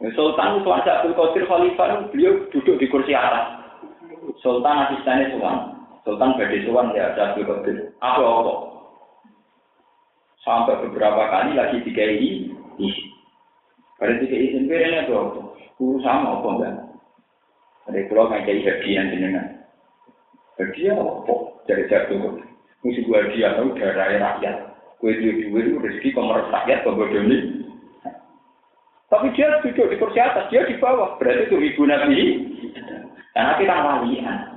Ya, Sultan Sultan Abdul Qadir Khalifah beliau duduk di kursi atas. Sultan asistennya Sultan. Sultan Badi Sultan ya Abdul Qadir. Apa apa? Sampai beberapa kali lagi dikai isi. Berarti ke izin kene to. Guru sama apa enggak? Ada pulau kayak hadiah jenengan. Hadiah apa? Dari jatuh. Musuh gua hadiah tahu darah rakyat. Kue duit duit itu rezeki komersial rakyat pembodoni. Tapi dia duduk di kursi atas, dia di bawah. Berarti itu ibu nabi. Karena kita walian.